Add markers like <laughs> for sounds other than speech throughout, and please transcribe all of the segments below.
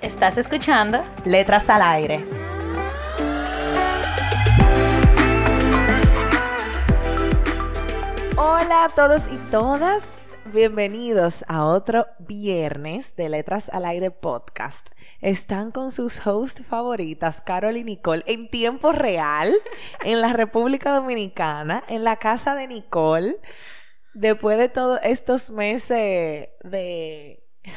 ¿Estás escuchando? Letras al aire. Hola a todos y todas. Bienvenidos a otro viernes de Letras al Aire podcast. Están con sus hosts favoritas, Carol y Nicole, en tiempo real, en la República Dominicana, en la casa de Nicole, después de todos estos meses de... <laughs>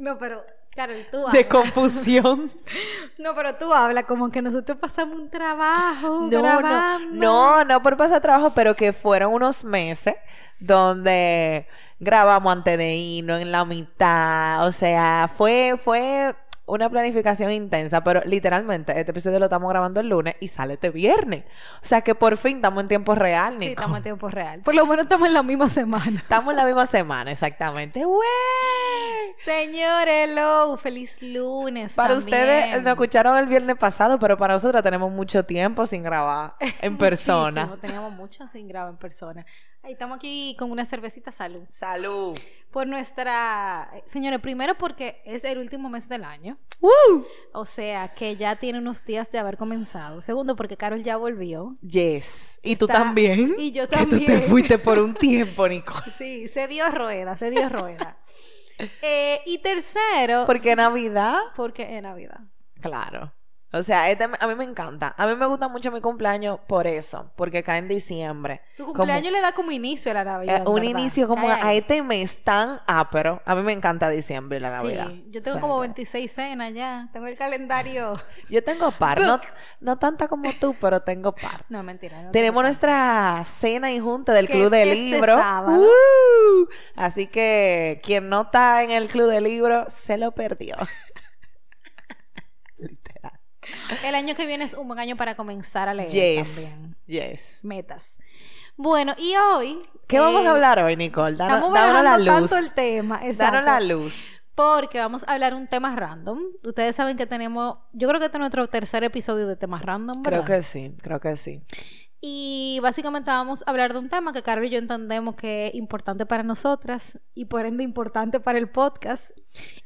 No, pero Carol, tú hablas. de confusión. <laughs> No, pero tú hablas como que nosotros pasamos un trabajo No, no, grabando. no, no por pasar trabajo, pero que fueron unos meses donde grabamos antes de irnos en la mitad, o sea, fue, fue una planificación intensa, pero literalmente este episodio lo estamos grabando el lunes y sale este viernes, o sea que por fin estamos en tiempo real, Sí, Nico. estamos en tiempo real. Por lo menos estamos en la misma semana. Estamos en la misma semana, exactamente. ¡Güey! Señores, hello, feliz lunes. Para también. ustedes eh, nos escucharon el viernes pasado, pero para nosotros tenemos mucho tiempo sin grabar en <laughs> persona. Teníamos mucho sin grabar en persona. Ahí estamos aquí con una cervecita salud. Salud. Por nuestra. eh, Señores, primero porque es el último mes del año. ¡Woo! O sea que ya tiene unos días de haber comenzado. Segundo, porque Carol ya volvió. Yes. Y tú también. y yo Que tú te también. fuiste por un tiempo, Nicole. Sí, se dio rueda, se dio rueda. <laughs> Eh, y tercero. Porque Navidad. Porque es Navidad. Claro. O sea, este me- a mí me encanta. A mí me gusta mucho mi cumpleaños por eso. Porque cae en diciembre. Tu Como- cumpleaños le da como inicio a la eh, Navidad. un ¿verdad? inicio como a este mes tan ápero. A mí me encanta diciembre la Navidad. Sí, yo tengo O sea, como que- 26 cenas ya. Tengo el calendario. <laughs> Yo tengo par. No, no tanta como tú, pero tengo par. No, mentira. no Tenemos nuestra cena y junta del Club es de este Libro. sábado. ¡Uh! Así que quien no está en el Club de Libro se lo perdió. El año que viene es un buen año para comenzar a leer Yes. también. Yes. Metas. Bueno, y hoy. ¿Qué vamos eh, a hablar hoy, Nicole? Danos, Estamos danos la luz. tanto el tema. Danos la luz. Porque vamos a hablar un tema random. Ustedes saben que tenemos. Yo creo que este es nuestro tercer episodio de temas random. Creo ¿verdad? que sí, creo que sí. Y básicamente vamos a hablar de un tema que Carol y yo entendemos que es importante para nosotras y por ende importante para el podcast.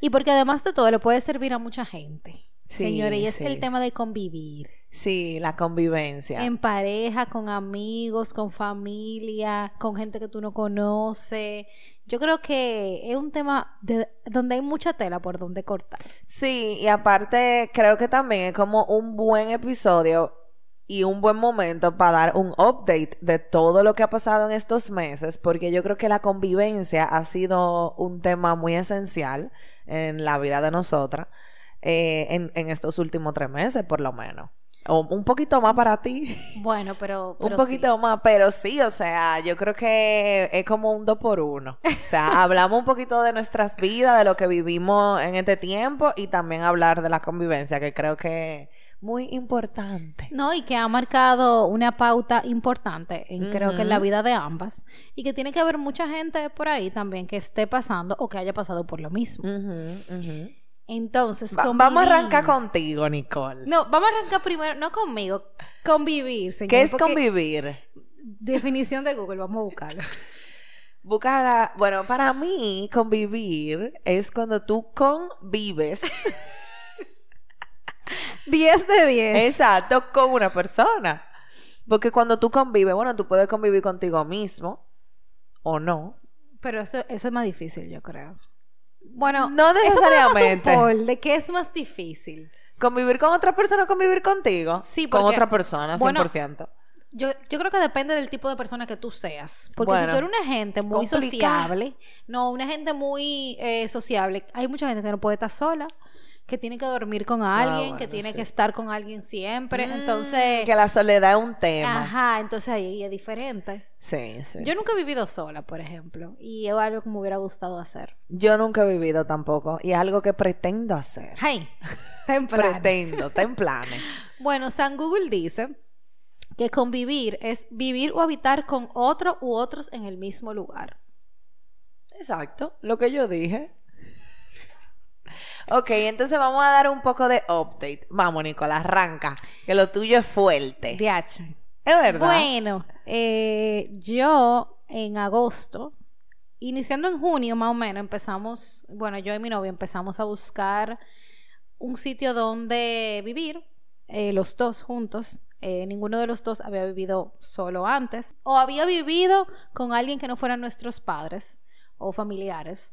Y porque además de todo le puede servir a mucha gente. Sí, Señores, y es sí, el sí. tema de convivir. Sí, la convivencia. En pareja, con amigos, con familia, con gente que tú no conoces. Yo creo que es un tema de, donde hay mucha tela por donde cortar. Sí, y aparte creo que también es como un buen episodio y un buen momento para dar un update de todo lo que ha pasado en estos meses, porque yo creo que la convivencia ha sido un tema muy esencial en la vida de nosotras eh, en, en estos últimos tres meses, por lo menos. O un poquito más para ti. Bueno, pero... <laughs> Un poquito más, pero sí, o sea, yo creo que es como un dos por uno. O sea, <laughs> hablamos un poquito de nuestras vidas, de lo que vivimos en este tiempo y también hablar de la convivencia, que creo que es muy importante. No, y que ha marcado una pauta importante, en, creo que en la vida de ambas, y que tiene que haber mucha gente por ahí también que esté pasando o que haya pasado por lo mismo. Ujú, ujú. Entonces, Va- vamos a arrancar contigo, Nicole. No, vamos a arrancar primero, no conmigo, convivir, señor. ¿Qué es convivir? Definición de Google, vamos a buscarlo. Buscar, a- bueno, para mí convivir es cuando tú convives, <laughs> 10 de 10. exacto, con una persona. Porque cuando tú convives, bueno, tú puedes convivir contigo mismo o no. Pero eso, eso es más difícil, yo creo. Bueno, No eso me da necesariamente. un poll de qué es más difícil. Convivir con otra persona o convivir contigo. Sí, Con porque- otra persona, 100%. bueno, Yo, yo creo que depende del tipo de persona que tú seas. Porque si tú eres una gente muy sociable, no, una gente muy eh, sociable, hay mucha gente que no puede estar sola, que tiene que dormir con alguien, que Ah, bueno, tiene sí. que estar con alguien siempre. Mm, Entonces, Que la soledad es un tema. ajá, entonces ahí es diferente. Sí, sí. Yo sí. nunca he vivido sola, por ejemplo, y es algo que me hubiera gustado hacer. Yo nunca he vivido tampoco. Y es algo que pretendo hacer. Hey, <laughs> temprano. Pretendo, está en <laughs> planes. Bueno, San Google dice que convivir es vivir o habitar con otro u otros en el mismo lugar. Exacto, lo que yo dije. Ok, entonces vamos a dar un poco de update. Vamos, Nicolás, arranca. Que lo tuyo es fuerte. DH. Es verdad. Bueno, eh, yo en agosto, iniciando en junio más o menos, empezamos, bueno, yo y mi novio empezamos a buscar un sitio donde vivir, eh, los dos juntos. Eh, ninguno de los dos había vivido solo antes o había vivido con alguien que no fueran nuestros padres o familiares.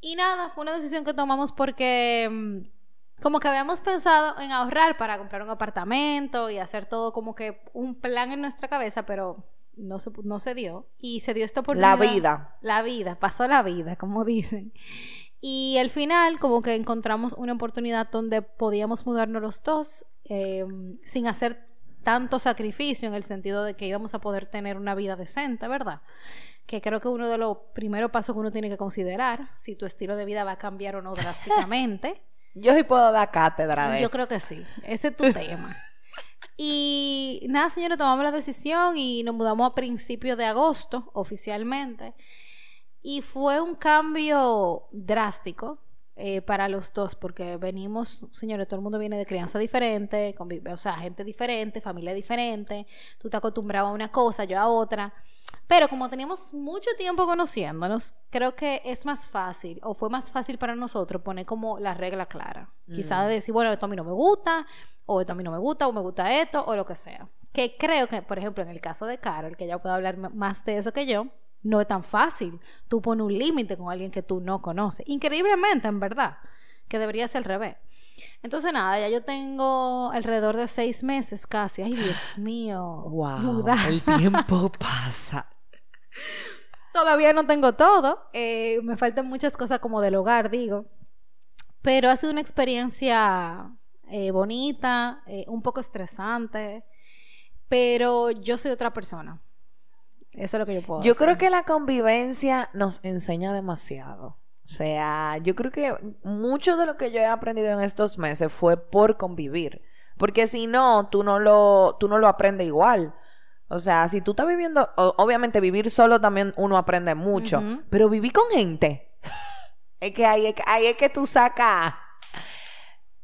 Y nada, fue una decisión que tomamos porque mm, como que habíamos pensado en ahorrar para comprar un apartamento y hacer todo como que un plan en nuestra cabeza, pero no se, no se dio. Y se dio esta La oportunidad. vida. La vida, pasó la vida, como dicen. Y al final, como que encontramos una oportunidad donde podíamos mudarnos los dos eh, sin hacer tanto sacrificio en el sentido de que íbamos a poder tener una vida decente, ¿verdad? Que creo que uno de los primeros pasos que uno tiene que considerar, si tu estilo de vida va a cambiar o no drásticamente. <laughs> Yo sí puedo dar cátedra de Yo eso. creo que sí. Ese es tu tema. <laughs> Y nada, señores, tomamos la decisión y nos mudamos a principios de agosto, oficialmente. Y fue un cambio drástico eh, para los dos, porque venimos, señores, todo el mundo viene de crianza diferente, convive- o sea, gente diferente, familia diferente. Tú te acostumbrado a una cosa, yo a otra. Pero como teníamos mucho tiempo conociéndonos, creo que es más fácil, o fue más fácil para nosotros poner como la regla clara. Quizá de decir, bueno, esto a mí no me gusta, o esto a mí no me gusta, o me gusta esto, o lo que sea. Que creo que, por ejemplo, en el caso de Carol, que ella puede hablar más de eso que yo, no es tan fácil. Tú pones un límite con alguien que tú no conoces. Increíblemente, en verdad, que debería ser al revés. Entonces, nada, ya yo tengo alrededor de seis meses casi. Ay, Dios <gasps> mío. Wow, mudada. el tiempo <laughs> pasa. Todavía no tengo todo. eh, me faltan muchas cosas como del hogar, digo. Pero ha sido una experiencia eh, bonita, eh, un poco estresante. Pero yo soy otra persona. Eso es lo que yo puedo Yo decir. creo que la convivencia nos enseña demasiado. O sea, yo creo que mucho de lo que yo he aprendido en estos meses fue por convivir. Porque si no, tú no lo, tú no lo aprendes igual. O sea, si tú estás viviendo, obviamente vivir solo también uno aprende mucho, pero vivir con gente, <laughs> es que ahí, es que ahí es que tú sacas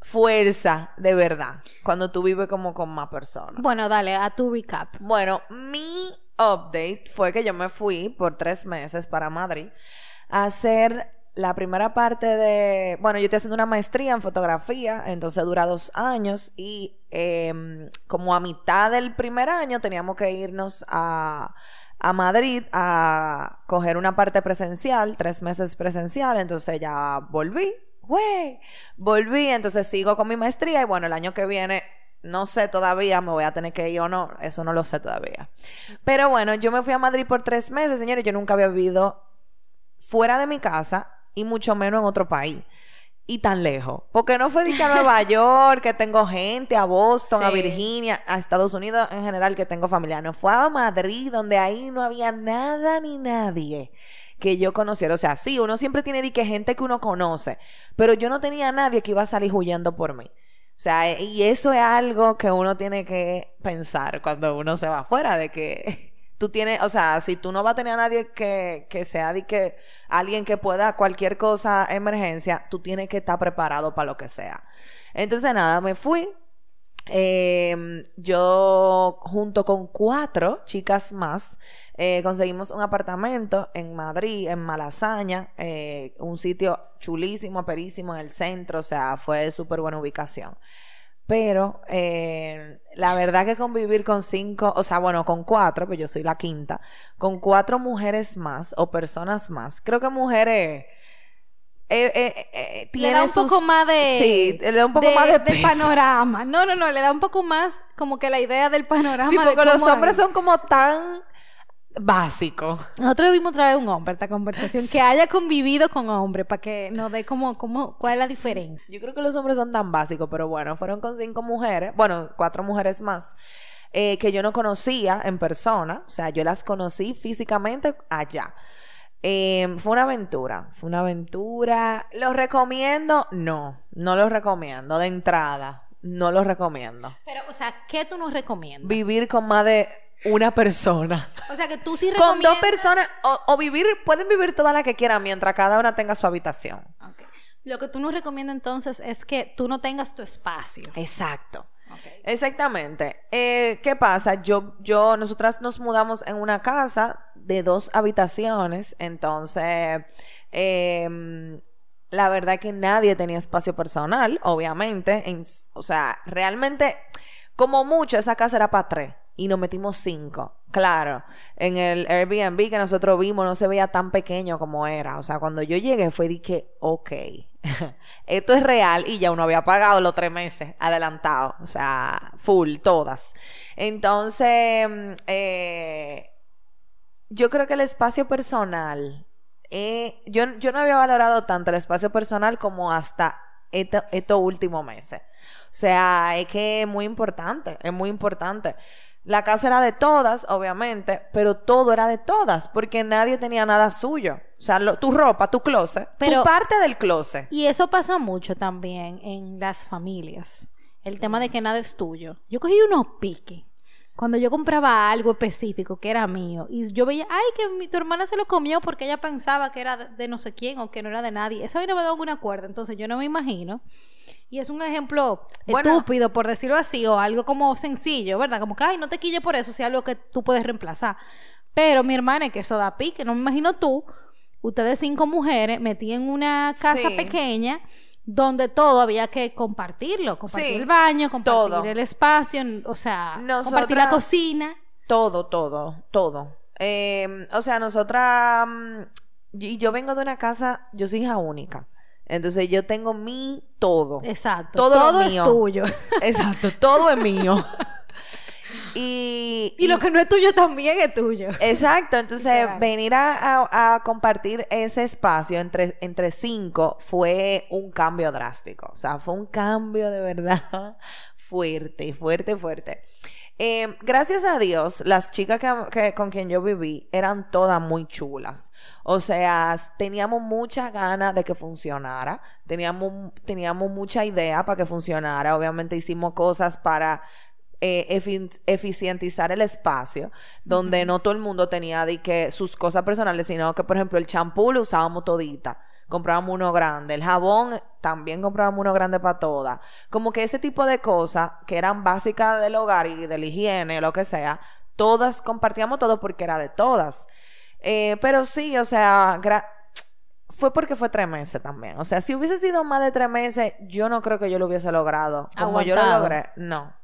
fuerza de verdad, cuando tú vives como con más personas. Bueno, dale, a tu recap. Bueno, mi update fue que yo me fui por tres meses para Madrid a hacer la primera parte de, bueno, yo estoy haciendo una maestría en fotografía, entonces dura dos años y em, como a mitad del primer año teníamos que irnos a, a Madrid a coger una parte presencial, tres meses presencial, entonces ya volví, güey, volví, entonces sigo con mi maestría y bueno, el año que viene no sé todavía, me voy a tener que ir o no, eso no lo sé todavía. Pero bueno, yo me fui a Madrid por tres meses, señores, yo nunca había vivido fuera de mi casa y mucho menos en otro país. Y tan lejos. Porque no fue de que a Nueva <laughs> York, que tengo gente, a Boston, a. Virginia, a Estados Unidos en general, que tengo familia. No fue a Madrid, donde ahí no había nada ni nadie que yo conociera. O sea, sí, uno siempre tiene de que gente que uno conoce, pero yo no tenía a nadie que iba a salir huyendo por mí. O sea, y eso es algo que uno tiene que pensar cuando uno se va afuera, de que <laughs> tú tienes, o sea, si tú no vas a tener a nadie que, que sea de que alguien que pueda cualquier cosa, emergencia, tú tienes que estar preparado para lo que sea. Entonces, nada, me fui. Eh, yo junto con cuatro chicas más eh, conseguimos un apartamento en Madrid, en Malasaña, eh, un sitio chulísimo, perísimo en el centro, o sea, fue súper buena ubicación. Pero eh, la verdad que convivir con cinco, o sea, bueno, con cuatro, pues yo soy la quinta, con cuatro mujeres más o personas más, creo que mujeres... eh, eh, eh, Le da un sus- poco más de. Sí, le da un poco de- más de del panorama. No, no, no, le da un poco más como que la idea del panorama. Sí, de porque los hombres es. son como tan básico. Nosotros debimos traer un hombre a esta conversación que haya convivido con hombre para que nos dé como, como cuál es la diferencia. Yo creo que los hombres son tan básicos, pero bueno, fueron con cinco mujeres, bueno, cuatro mujeres más, eh, que yo no conocía en persona, o sea, yo las conocí físicamente allá. Em, fue una aventura, fue una aventura. ¿Lo recomiendo? No, no lo recomiendo de entrada, no lo recomiendo. Pero, o sea, ¿qué tú nos recomiendas? Vivir con más de una persona. O sea, que tú sí Con recomiendas... dos personas, o, o vivir, pueden vivir todas las que quieran mientras cada una tenga su habitación. Lo que tú nos recomiendas entonces es que tú no tengas tu espacio. Exacto. Exactamente. Eh, ¿Qué pasa? Yo, yo, nosotras nos mudamos en una casa de dos habitaciones, entonces, em, la verdad que nadie tenía espacio personal, obviamente. en- o sea, realmente, como mucho, esa casa era para tres y nos metimos cinco. Claro, en el Airbnb que nosotros vimos no se veía tan pequeño como era. O sea, cuando yo llegué fue de que, ok, <laughs> esto es real y ya uno había pagado los tres meses adelantado. O sea, full, todas. Entonces, mm, eh, yo creo que el espacio personal, eh, yo, yo no había valorado tanto el espacio personal como hasta esto- estos últimos meses. O sea, es que es muy importante, es muy importante. La casa era de todas, obviamente, pero todo era de todas, porque nadie tenía nada suyo. O sea, lo- tu ropa, tu closet, Pero- tu parte del closet. Y eso pasa mucho también en las familias. El tema de que nada es tuyo. Yo cogí unos piques. Cuando yo compraba algo específico que era mío y yo veía, ay, que mi, tu hermana se lo comió porque ella pensaba que era de, de no sé quién o que no era de nadie. Esa vaina me da alguna cuerda, entonces yo no me imagino. Y es un ejemplo Bueno. estúpido, por decirlo así, o algo como sencillo, ¿verdad? Como que, ay, no te quille por eso, si es algo que tú puedes reemplazar. Pero mi hermana, es que eso da pique, no me imagino tú, ustedes cinco mujeres metí en una casa Sí. pequeña donde todo había que compartirlo, compartir Sí, el baño, compartir todo. el espacio, o sea, compartir la cocina. Todo, todo, todo. Eh, o sea, nosotras, mm, y yo vengo de una casa, yo soy hija única. Entonces yo tengo mi todo. Exacto. Todo es mío. tuyo. <laughs> Exacto, todo es mío. <laughs> y, y lo que no es tuyo también es tuyo. Exacto, entonces Literal. venir a, a- a compartir ese espacio entre, entre cinco fue un cambio drástico. O sea, fue un cambio de verdad <laughs> fuerte, fuerte, fuerte. Eh, gracias a Dios, las chicas que, que- con quien yo viví eran todas muy chulas. O sea, teníamos mucha ganas de que funcionara. Teníamos, teníamos mucha idea para que funcionara. Obviamente hicimos cosas para eh, efi- eficientizar el espacio, donde no todo el mundo tenía de que sus cosas personales, sino que, por ejemplo, el champú lo usábamos todita. Comprábamos uno grande. El jabón también comprábamos uno grande para todas. Como que ese tipo de cosas que eran básicas del hogar y de la higiene, lo que sea, todas compartíamos todo porque era de todas. Eh, pero sí, o sea, fue porque fue tres meses también. O sea, si hubiese sido más de tres meses, yo no creo que yo lo hubiese logrado. Como yo lo logré, no.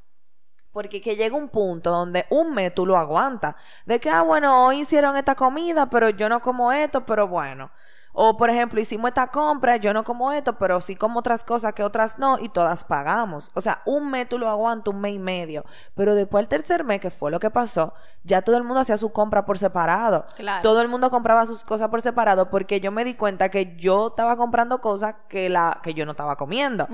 Porque que llega un punto donde un mes tú lo aguantas. De que, ah, bueno, hoy hicieron esta comida, pero yo no como esto, pero bueno. O, por ejemplo, hicimos esta compra, yo no como esto, pero sí como otras cosas que otras no, y todas pagamos. O sea, un mes tú lo aguantas, un mes y medio. Pero después el tercer mes, que fue lo que pasó, ya todo el mundo hacía su compra por separado. Claro. Todo el mundo compraba sus cosas por separado porque yo me di cuenta que yo estaba comprando cosas que, la, que yo no estaba comiendo.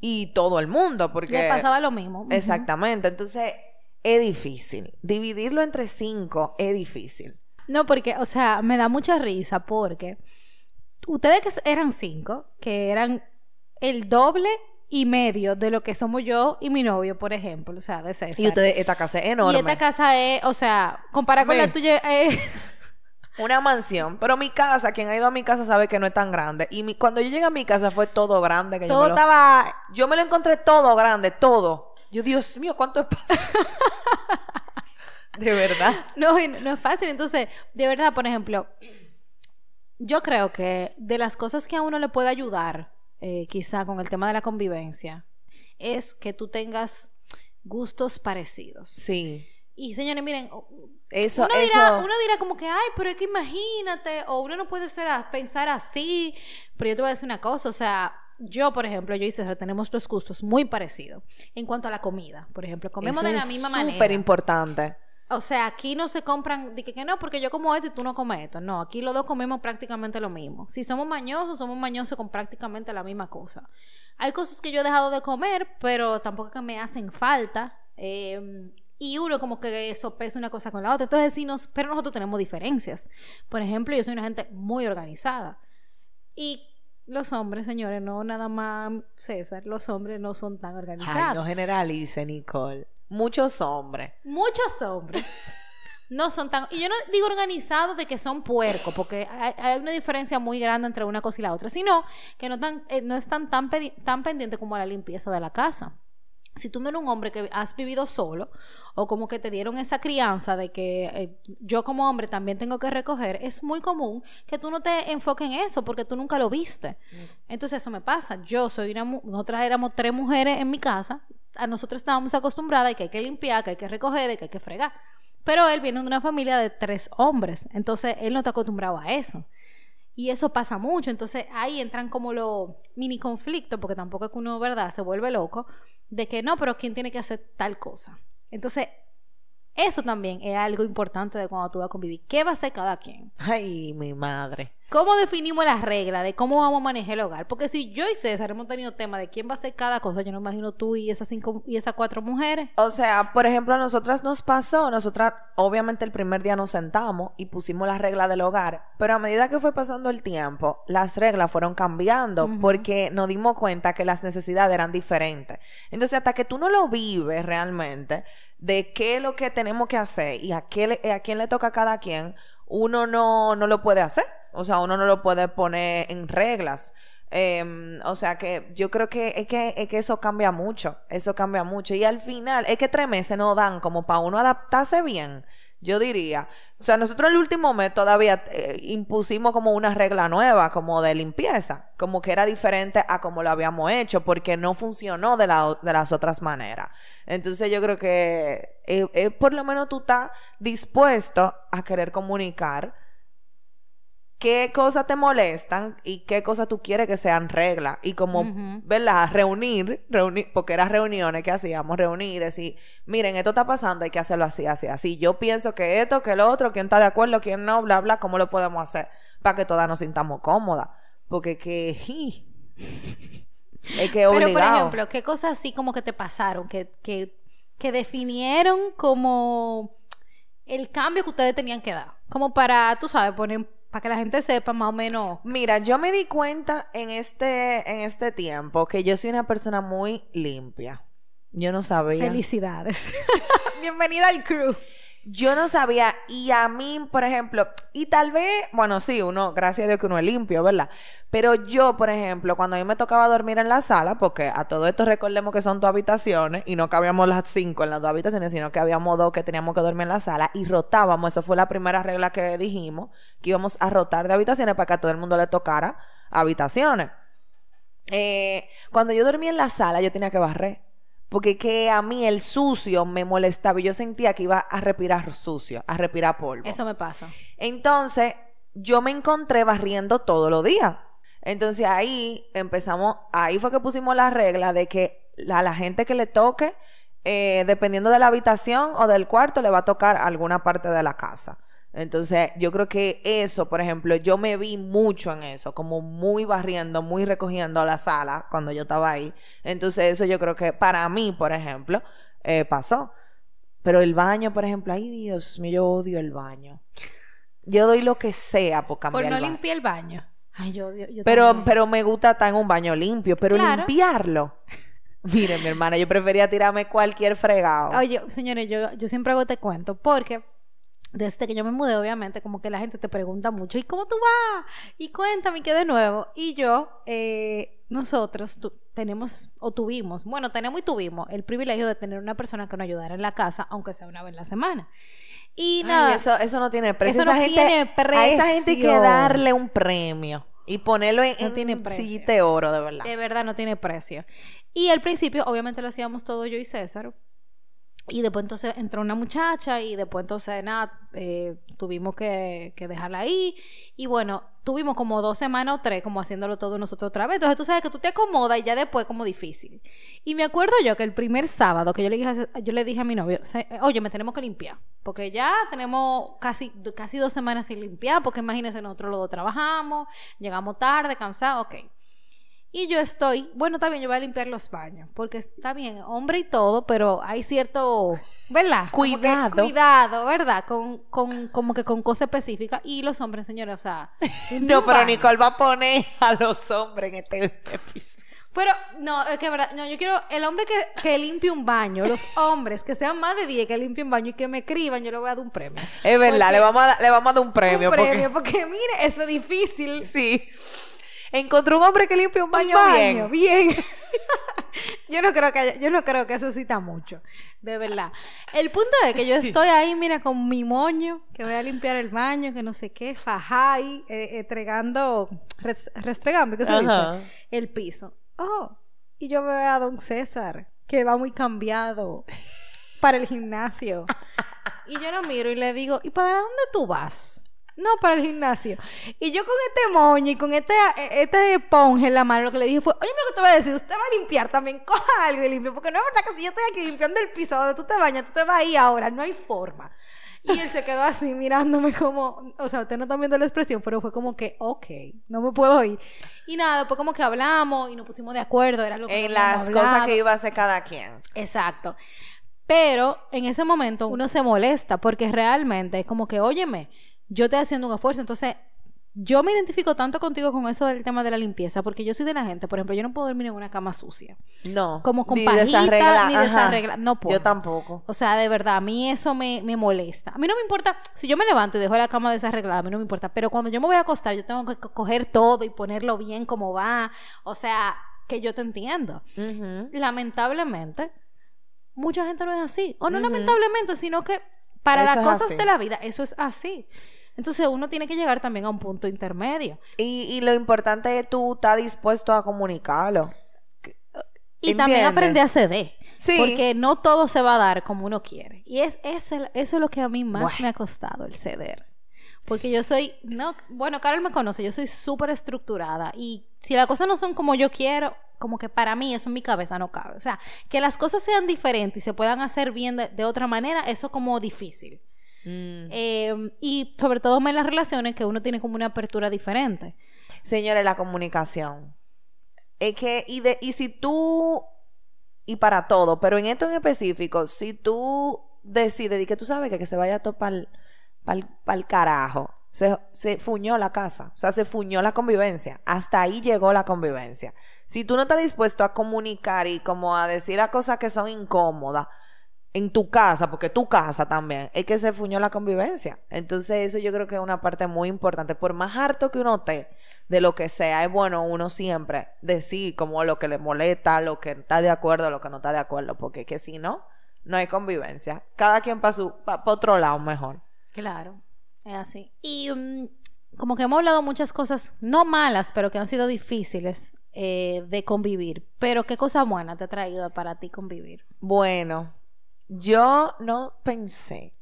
Y todo el mundo, porque... Le pasaba lo mismo. Exactamente. Entonces, es difícil. Dividirlo entre cinco es difícil. No, porque, o sea, me da mucha risa porque ustedes que eran cinco, que eran el doble y medio de lo que somos yo y mi novio, por ejemplo, o sea, de César. Y ustedes, esta casa es enorme. Y esta casa es, o sea, comparada con la tuya, es... <laughs> Una mansión. Pero mi casa, quien ha ido a mi casa sabe que no es tan grande. Y mi- cuando yo llegué a mi casa fue todo grande. Que yo, todo me lo, estaba... yo me lo encontré todo grande, todo. Yo, Dios mío, ¿cuánto espacio? <laughs> de verdad. No, no es fácil. Entonces, de verdad, por ejemplo, yo creo que de las cosas que a uno le puede ayudar, eh, quizá con el tema de la convivencia, es que tú tengas gustos parecidos. Sí. Y señores, miren, Eso, uno, dirá, eso. uno dirá como que, ay, pero es que imagínate, o uno no puede ser a- pensar así, pero yo te voy a decir una cosa, o sea, yo, por ejemplo, yo y César tenemos dos gustos muy parecidos en cuanto a la comida, por ejemplo, comemos eso de la es misma Súper manera. importante. O sea, aquí no se compran, de que, que no, porque yo como esto y tú no comes esto. No, aquí los dos comemos prácticamente lo mismo. Si somos mañosos, somos mañosos con prácticamente la misma cosa. Hay cosas que yo he dejado de comer, pero tampoco que me hacen falta. Eh, y uno como que sopesa una cosa con la otra. Entonces, sí nos, pero nosotros tenemos diferencias. Por ejemplo, yo soy una gente muy organizada. Y los hombres, señores, no nada más César, los hombres no son tan organizados. Ay, no generalice, Nicole. Muchos hombres. Muchos hombres no son tan... Y yo no digo organizados de que son puercos, porque hay, hay una diferencia muy grande entre una cosa y la otra, sino que no, tan, eh, no están tan, tan pendientes como a la limpieza de la casa. Si tú no eres un hombre que has vivido solo, o como que te dieron esa crianza de que eh, yo como hombre también tengo que recoger, es muy común que tú no te enfoques en eso porque tú nunca lo viste. Entonces eso me pasa. Yo soy una, nosotras éramos tres mujeres en mi casa, a nosotros estábamos acostumbradas y que hay que limpiar, que hay que recoger, que hay que fregar. Pero él viene de una familia de tres hombres, entonces él no está acostumbrado a eso. Y eso pasa mucho, entonces ahí entran como los mini conflictos, porque tampoco es que uno, ¿verdad?, se vuelve loco, de que no, pero ¿quién tiene que hacer tal cosa? Entonces, eso también es algo importante de cuando tú vas a convivir. ¿Qué va a hacer cada quien? Ay, mi madre. ¿Cómo definimos las reglas de cómo vamos a manejar el hogar? Porque si yo y César hemos tenido tema de quién va a hacer cada cosa, yo no imagino tú y esas cinco y esas cuatro mujeres. O sea, por ejemplo, a nosotras nos pasó, nosotras obviamente el primer día nos sentamos y pusimos las reglas del hogar, pero a medida que fue pasando el tiempo, las reglas fueron cambiando porque nos dimos cuenta que las necesidades eran diferentes. Entonces, hasta que tú no lo vives realmente de qué es lo que tenemos que hacer y a, qué le- a quién le toca a cada quien, uno no, no lo puede hacer. O sea, uno no lo puede poner en reglas. Em, o sea que yo creo que es, que es que eso cambia mucho, eso cambia mucho. Y al final, es que tres meses no dan como para uno adaptarse bien, yo diría. O sea, nosotros el último mes todavía eh, impusimos como una regla nueva, como de limpieza, como que era diferente a como lo habíamos hecho, porque no funcionó de, de las otras maneras. Entonces yo creo que eh, eh, por lo menos tú estás dispuesto a querer comunicar qué cosas te molestan y qué cosas tú quieres que sean reglas. Y como, ¿verdad? Reunir, reunir, porque eran reuniones que hacíamos, reunir y decir, miren, esto está pasando, hay que hacerlo así, así, así. Yo pienso que esto, que lo otro, quién está de acuerdo, quién no, bla, bla, ¿cómo lo podemos hacer? Para que todas nos sintamos cómodas. Porque que... es que Pero, por obligado. ejemplo, ¿qué cosas así como que te pasaron? Que, que, que definieron como el cambio que ustedes tenían que dar. Como para, tú sabes, poner, para que la gente sepa más o menos. Mira, yo me di cuenta en este, en este tiempo que yo soy una persona muy limpia. Yo no sabía. Felicidades. <laughs> Bienvenida al crew. Yo no sabía, y a mí, por ejemplo, y tal vez, bueno, sí, uno, gracias a Dios que uno es limpio, ¿verdad? Pero yo, por ejemplo, cuando a mí me tocaba dormir en la sala, porque a todo esto recordemos que son dos habitaciones, y no cabíamos las cinco en las dos habitaciones, sino que habíamos dos que teníamos que dormir en la sala, y rotábamos, eso fue la primera regla que dijimos, que íbamos a rotar de habitaciones para que a todo el mundo le tocara habitaciones. Eh, cuando yo dormía en la sala, yo tenía que barrer. Porque que a mí el sucio me molestaba y yo sentía que iba a respirar sucio, a respirar polvo. Eso me pasa. Entonces, yo me encontré barriendo todos los días. Entonces ahí empezamos, ahí fue que pusimos la regla de que a la gente que le toque, eh, dependiendo de la habitación o del cuarto, le va a tocar alguna parte de la casa. Entonces, yo creo que eso, por ejemplo, yo me vi mucho en eso, como muy barriendo, muy recogiendo la sala cuando yo estaba ahí. Entonces, eso yo creo que para mí, por ejemplo, eh, pasó. Pero el baño, por ejemplo, ay Dios mío, yo odio el baño. Yo doy lo que sea por cambiar Por no limpiar el baño. Ay, yo, yo, yo Pero, también. pero me gusta estar en un baño limpio, pero Claro. limpiarlo. <laughs> Mire, mi hermana, yo prefería tirarme cualquier fregado. Oye, señores, yo, yo siempre hago este cuento porque desde que yo me mudé, obviamente, como que la gente te pregunta mucho, ¿y cómo tú vas? Y cuéntame, ¿qué de nuevo? Y yo, eh, nosotros tu- tenemos o tuvimos, bueno, tenemos y tuvimos el privilegio de tener una persona que nos ayudara en la casa, aunque sea una vez en la semana. Y Ay, nada, eso, eso no tiene precio. Eso Esa no gente- tiene A esa gente hay que precio. darle un premio y ponerlo en, No en tiene precio. oro, de verdad. de verdad no tiene precio. Y al principio, obviamente, lo hacíamos todo yo y César. Y después entonces entró una muchacha y después entonces nada, eh, tuvimos que, que dejarla ahí. Y bueno, tuvimos como dos semanas o tres como haciéndolo todo nosotros otra vez. Entonces tú sabes que tú te acomodas y ya después como difícil. Y me acuerdo yo que el primer sábado que yo le dije, yo le dije a mi novio, "Se- oye, me tenemos que limpiar. Porque ya tenemos casi, casi dos semanas sin limpiar, porque imagínense, nosotros los trabajamos, llegamos tarde, cansados, ok. Y yo estoy, bueno, bien, yo voy a limpiar los baños, porque está bien, hombre y todo, pero hay cierto, ¿verdad? Cuidado. cuidado, ¿verdad? Con, con, como que con cosas específicas. Y los hombres, señores, o sea... <laughs> No, pero. Nicole va a poner a los hombres en este episodio. Pero, no, es que verdad, no, yo quiero el hombre que, que limpie un baño, los <laughs> hombres que sean más de 10 que limpien un baño y que me escriban, yo le voy a dar un premio. Es verdad, Porque- le vamos, a dar, le vamos a dar un premio. un premio, porque- porque, mire, eso es difícil. Sí. Encontró un hombre que limpia un baño, Un bien. bien. <laughs> yo no creo que haya- yo no creo que eso cita mucho, de verdad. El punto es que yo <laughs> estoy ahí, mira, con mi moño, que voy a limpiar el baño, que no sé qué, fajá ahí, eh, entregando, res- restregando, ¿qué se dice? El piso. Oh, y yo veo a don César, que va muy cambiado para el gimnasio. <laughs> Y yo lo miro y le digo, ¿y para dónde tú vas? No, para el gimnasio. Y yo con este moño y con este, este esponja en la mano, lo que le dije fue, oye, lo que te voy a decir, usted va a limpiar también, <laughs> coja algo y limpie, porque no es verdad que si yo estoy aquí limpiando el piso donde tú te bañas, tú te vas ahí ahora, no hay forma. Y él se quedó así mirándome como, o sea, usted no está viendo la expresión, pero fue como que, ok, no me puedo ir. Y nada, después como que hablamos y nos pusimos de acuerdo, era lo que En las cosas que iba a hacer cada quien. Exacto. Pero en ese momento uno se molesta porque realmente es como que, óyeme, yo estoy haciendo un esfuerzo. Entonces, yo me identifico tanto contigo con eso del tema de la limpieza porque yo soy de la gente, por ejemplo, yo no puedo dormir en una cama sucia. No. Como con ni pajita, desarregla- ni no puedo. Yo tampoco. O sea, de verdad, a mí eso me, me molesta. A mí no me importa, si yo me levanto y dejo la cama desarreglada, a mí no me importa, pero cuando yo me voy a acostar, yo tengo que co- coger todo y ponerlo bien como va. O sea, que yo te entiendo lamentablemente, mucha gente no es así. O no lamentablemente, sino que para Eso las cosas así. de la vida, eso es así. Entonces uno tiene que llegar también a un punto intermedio. Y, y lo importante es tú estar dispuesto a comunicarlo. Y también aprender a ceder. Sí. Porque no todo se va a dar como uno quiere. Y es, es el- eso es lo que a mí más Bueno. me ha costado, el ceder. Porque yo soy, no, bueno, Carol me conoce, yo soy súper estructurada. Y si las cosas no son como yo quiero, como que para mí eso en mi cabeza no cabe. O sea, que las cosas sean diferentes y se puedan hacer bien de, de otra manera, eso como difícil. Mm. Eh, y sobre todo en las relaciones que uno tiene como una apertura diferente. Señores, la comunicación. Es que, y, de, y si tú, y para todo, pero en esto en específico, si tú decides y que tú sabes que, que se vaya todo para el carajo, se, se fuñó la casa, o sea, se fuñó la convivencia, hasta ahí llegó la convivencia. Si tú no estás dispuesto a comunicar y como a decir las cosas que son incómodas, en tu casa, porque tu casa también, es que se fuñó la convivencia. Entonces, eso yo creo que es una parte muy importante. Por más harto que uno esté de lo que sea, es bueno uno siempre decir como lo que le molesta, lo que está de acuerdo, lo que no está de acuerdo, porque que si no, no hay convivencia. Cada quien para su, para otro lado mejor. Claro, es así. Y mm, como que hemos hablado muchas cosas, no malas, pero que han sido difíciles eh, de convivir. Pero qué cosa buena te ha traído para ti convivir. Bueno, yo no pensé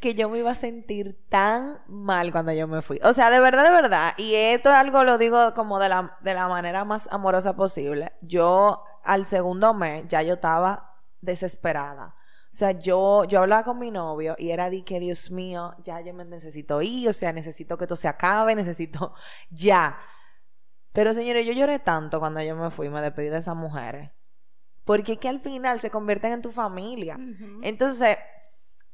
que yo me iba a sentir tan mal cuando yo me fui. O sea, de verdad, de verdad. Y esto es algo, lo digo como de la, de la manera más amorosa posible. Yo, al segundo mes, ya yo estaba desesperada. O sea, yo, yo hablaba con mi novio y era de que, Dios mío, ya yo me necesito ir, o sea, necesito que esto se acabe, <laughs> necesito ya. Pero señores, yo lloré tanto cuando yo me fui, me despedí de esas mujeres. Porque es que al final se convierten en tu familia. Entonces,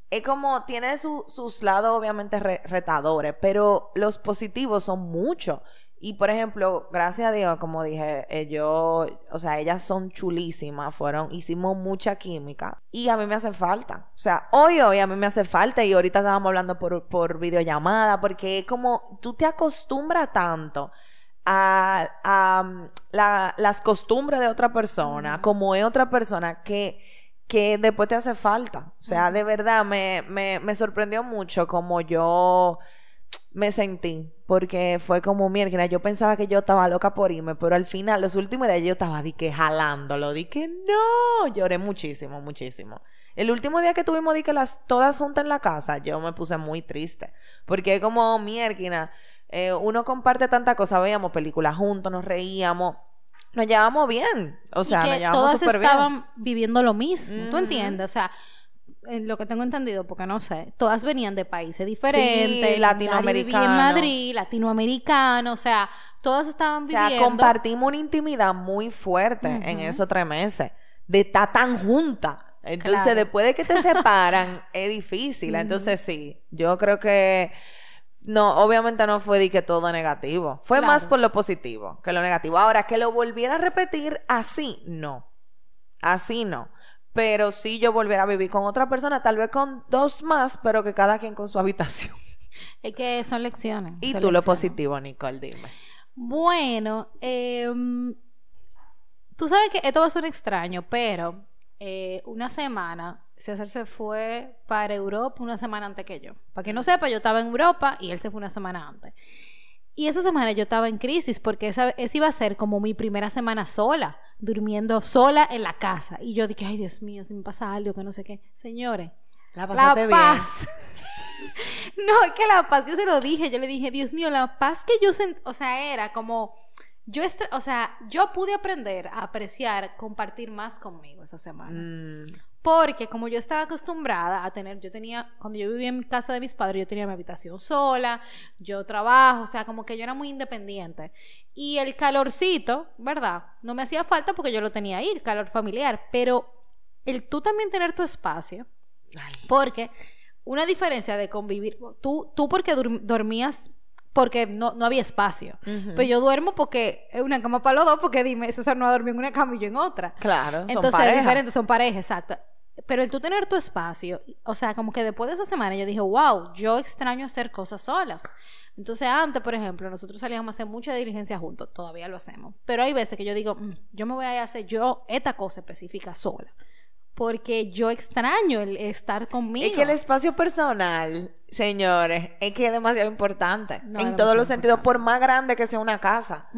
es como, tiene su- sus lados obviamente re- retadores, pero los positivos son muchos. Y por ejemplo, gracias a Dios, como dije, yo, o sea, ellas son chulísimas, fueron, hicimos mucha química y a mí me hace falta. O sea, hoy, hoy a mí me hace falta y ahorita estábamos hablando por, por videollamada porque es como, tú te acostumbras tanto a, a, la- las costumbres de otra persona, como es otra persona, que, que después te hace falta. O sea, de verdad me, me, me sorprendió mucho como yo me sentí, porque fue como, mierda, yo pensaba que yo estaba loca por irme, pero al final, los últimos días yo estaba di que jalándolo, di que no, lloré muchísimo, muchísimo. El último día que tuvimos di que las todas juntas en la casa, yo me puse muy triste. Porque como mierda, eh, uno comparte tanta cosa, veíamos películas juntos, nos reíamos, nos llevamos bien. O sea, y que nos llevamos todas súper estaban viviendo lo mismo. ¿Tú entiendes? O sea, en lo que tengo entendido, porque no sé, todas venían de países diferentes. latinoamericano. Nadie vivía en Madrid, latinoamericano, o sea, todas estaban O sea, viviendo. compartimos una intimidad muy fuerte en esos tres meses. De estar tan junta. Entonces, Claro. después de que te separan, <laughs> es difícil. Entonces, sí, yo creo que. No, obviamente no fue de que todo negativo. Fue Claro. más por lo positivo que lo negativo. Ahora, que lo volviera a repetir así, no. Así no. Pero sí yo volviera a vivir con otra persona, tal vez con dos más, pero que cada quien con su habitación. <laughs> Es que son lecciones. Y son tú lo positivo, Nicole, dime. Bueno, em, tú sabes que esto va a ser extraño, pero eh, una semana, César se fue para Europa una semana antes que yo. Para que no sepa, yo estaba en Europa y él se fue una semana antes. Y esa semana yo estaba en crisis porque esa, esa iba a ser como mi primera semana sola, durmiendo sola en la casa. Y yo dije, ay Dios mío, si me pasa algo que no sé qué. Señores, La la bien. paz. <laughs> no, es que la paz, yo se lo dije, yo le dije, Dios mío, la paz que yo sentí, o sea, era como, yo, o sea, yo pude aprender a apreciar, compartir más conmigo esa semana. Mm, Porque como yo estaba acostumbrada a tener, yo tenía, cuando yo vivía en casa de mis padres, yo tenía mi habitación sola, yo trabajo, o sea, como que yo era muy independiente. Y el calorcito, ¿verdad? No me hacía falta porque yo lo tenía ahí, el calor familiar, pero el tú también tener tu espacio, ay. porque una diferencia de convivir, tú, tú porque dormías porque no, no había espacio, pero yo duermo porque es una cama para los dos, porque dime, César no va a dormir en una cama y yo en otra. Claro, son Entonces es diferente, son parejas, exacto. Pero el tú tener tu espacio, o sea, como que después de esa semana yo dije, wow, yo extraño hacer cosas solas. Entonces antes, por ejemplo, nosotros salíamos a hacer mucha diligencia juntos, todavía lo hacemos. Pero hay veces que yo digo, "Mm, yo me voy a hacer yo esta cosa específica sola. Porque yo extraño el estar conmigo. Es que el espacio personal, señores, es que es demasiado importante. No, en todos los sentidos, por más grande que sea una casa.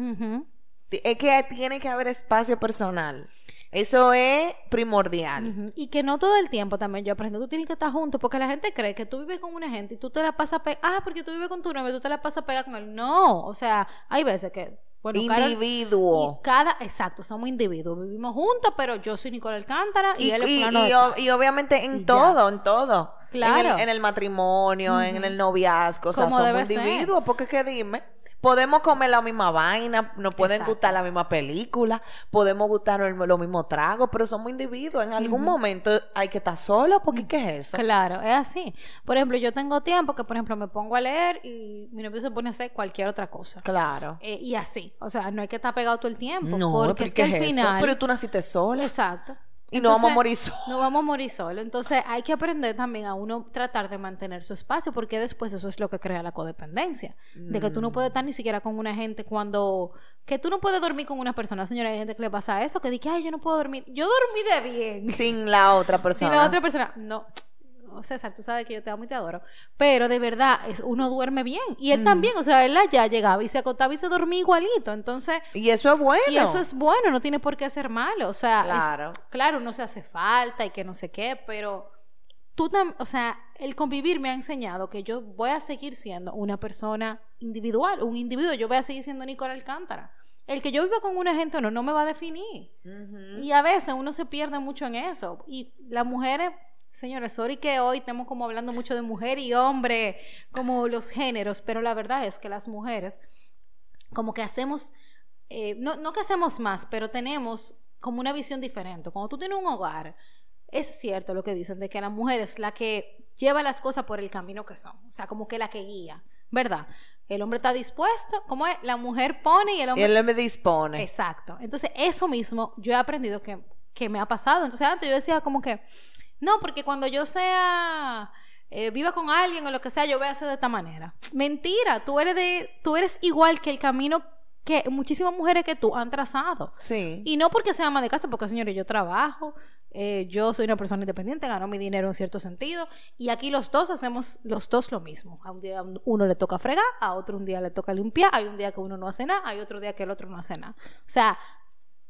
Es que tiene que haber espacio personal. Eso es primordial. Y que no todo el tiempo también yo aprendo, tú tienes que estar juntos, porque la gente cree que tú vives con una gente y tú te la pasas a ah, porque tú vives con tu novio, tú te la pasas a pegar con él. No, o sea, hay veces que, bueno, Individuo. Y cada, exacto, somos individuos, vivimos juntos, pero yo soy Nicole Alcántara y, Y, él es y- y y obviamente en ya. todo, en todo. Claro. En el, en el matrimonio, en el noviazgo, o sea, somos individuos, porque que dime, podemos comer la misma vaina, nos pueden Exacto. gustar la misma película, podemos gustarnos el- los mismos tragos, pero somos individuos. En algún momento hay que estar solo, porque ¿qué es eso? Claro, es así. Por ejemplo, yo tengo tiempo que, por ejemplo, me pongo a leer y mi novio se pone a hacer cualquier otra cosa. Claro. Eh, y así, o sea, no hay que estar pegado todo el tiempo, No, porque es que ¿qué al eso? final... Pero tú naciste sola. Exacto. Y no vamos a morir solos. No vamos a morir solos. Entonces hay que aprender también a uno tratar de mantener su espacio porque después eso es lo que crea la codependencia. De que tú no puedes estar ni siquiera con una gente cuando... Que tú no puedes dormir con una persona. Señora, hay gente que le pasa eso, que dice, ay, yo no puedo dormir. Yo dormí de bien. Sin la otra <laughs> persona. la otra persona... No. César, tú sabes que yo te amo y te adoro. Pero de verdad, es, uno duerme bien. Y él también, o sea, él allá llegaba y se acostaba y se dormía igualito. Entonces... Y eso es bueno. Y eso es bueno, no tiene por qué ser malo. O sea, es- Claro. claro, no se hace falta y que no sé qué, pero tú o sea, el convivir me ha enseñado que yo voy a seguir siendo una persona individual, un individuo, yo voy a seguir siendo Nicole Alcántara. El que yo viva con una gente o no, no me va a definir. Y a veces uno se pierde mucho en eso. Y las mujeres, señores, sorry que hoy estamos como hablando mucho de mujer y hombre, como los géneros, pero la verdad es que las mujeres, como que hacemos, eh, no, no que hacemos más, pero tenemos como una visión diferente. Cuando tú tienes un hogar, es cierto lo que dicen, de que la mujer es la que lleva las cosas por el camino que son, o sea, como que la que guía, ¿verdad? El hombre está dispuesto, como es, la mujer pone y el Y hombre él me dispone. Exacto. Entonces, eso mismo yo he aprendido que, que me ha pasado. Entonces, antes yo decía como que, no, porque cuando yo sea, eh, viva con alguien o lo que sea, yo voy a hacer de esta manera. Mentira, tú eres, de, tú eres igual que el camino que muchísimas mujeres que tú han trazado. Sí. Y no porque sea ama de casa, porque señores, yo trabajo, eh, yo soy una persona independiente, gano mi dinero en cierto sentido, y aquí los dos hacemos los dos lo mismo. A un día uno le toca fregar, a otro un día le toca limpiar, hay un día que uno no hace nada, hay otro día que el otro no hace nada. O sea,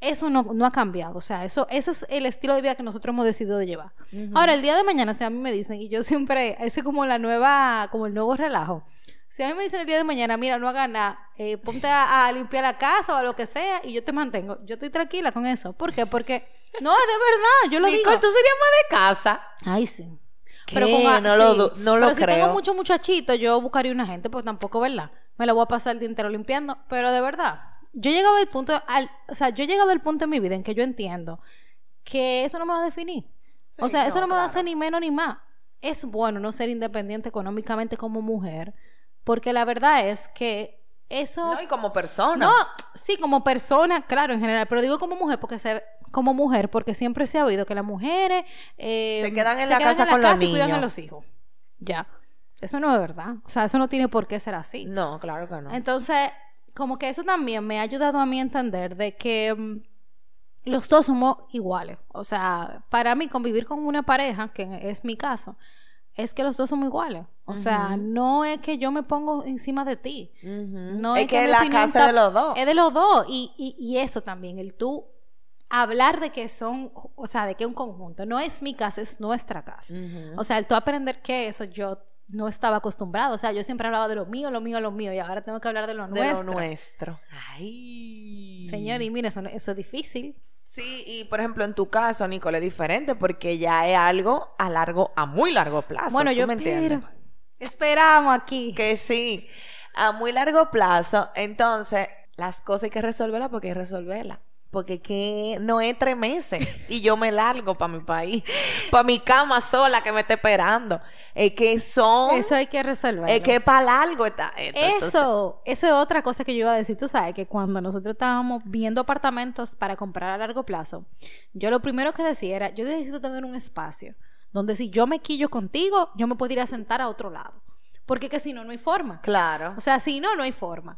eso no, no ha cambiado. O sea, eso, ese es el estilo de vida que nosotros hemos decidido llevar. Ahora, el día de mañana, si a mí me dicen, y yo siempre, ese es como la nueva, como el nuevo relajo. Si a mí me dicen el día de mañana, mira, no hagas nada, eh, ponte a, a limpiar la casa o a lo que sea y yo te mantengo. Yo estoy tranquila con eso. ¿Por qué? Porque, no, es de verdad, yo lo digo. Nicole, tú serías más de casa. Ay, sí. ¿Qué? a- No lo du- no lo pero si tengo creo. muchos muchachitos, yo buscaría una gente, pues tampoco, ¿verdad? Me la voy a pasar el día entero limpiando. Pero de verdad, yo he llegado al punto, al, o sea, yo he llegado al punto en mi vida en que yo entiendo que eso no me va a definir. o sea, eso no, me va a hacer ni menos ni más. Es bueno no ser independiente económicamente como mujer, porque la verdad es que eso... No, y como persona. No, sí, como persona, claro, en general, pero digo como mujer porque se como mujer porque siempre se ha oído que las mujeres eh, Se quedan en la casa con los y cuidan a los hijos. Ya. Eso no es verdad. O sea, eso no tiene por qué ser así. No, claro que no. Entonces, como que eso también me ha ayudado a mí a entender de que mm, los dos somos iguales. O sea, para mí convivir con una pareja, que es mi caso, es que los dos somos iguales. O sea, no es que yo me pongo encima de ti. No es que la casa está- de los dos. Es de los dos. Y, y, y eso también, el tú hablar de que son, o sea, de que un conjunto. No es mi casa, es nuestra casa. O sea, el tú aprender que eso yo no estaba acostumbrado. O sea, yo siempre hablaba de lo mío, lo mío, lo mío. Y ahora tengo que hablar de lo de nuestro. lo nuestro. Ay. Señor, y mire, eso, eso es difícil. Sí, y por ejemplo, en tu caso, Nicole, es diferente porque ya es algo a largo, a muy largo plazo. bueno, ¿tú yo me entiendes? espero. Esperamos aquí. Que sí, a muy largo plazo. Entonces, las cosas hay que resolverlas porque hay que resolverlas. Porque que no es tres meses y yo me largo para mi país, <laughs> para mi cama sola que me está esperando. Es que son, Eso hay que resolverlo. es que para largo está esto. Entonces, Eso, eso es otra cosa que yo iba a decir. Tú sabes que cuando nosotros estábamos viendo apartamentos para comprar a largo plazo, yo lo primero que decía era, yo necesito tener un espacio donde si yo me quillo contigo, yo me puedo ir a sentar a otro lado. Porque que si no, no hay forma. Claro. O sea, si no, no hay forma.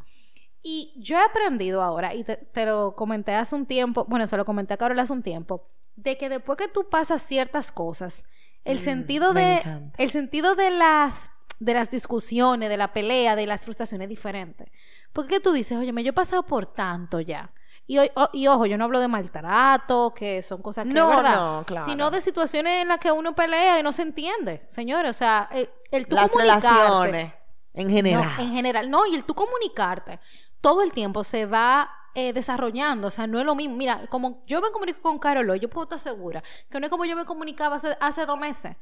Y yo he aprendido ahora, y te, te lo comenté hace un tiempo, bueno, se lo comenté a Carol hace un tiempo, de que después que tú pasas ciertas cosas, el sentido Mm, me de el sentido de las de las discusiones, de la pelea, de las frustraciones es diferente. Porque tú dices, oye, yo he pasado por tanto ya. Y, o- y ojo, yo no hablo de maltrato, que son cosas que No, verdad, no, claro. sino de situaciones en las que uno pelea y no se entiende, señores. O sea, el, el tú Las comunicarte- relaciones en general. no, en general, no, y el tú comunicarte todo el tiempo se va eh, desarrollando, o sea, no es lo mismo. Mira, como yo me comunico con Carol yo puedo estar segura que no es como yo me comunicaba hace, hace dos meses,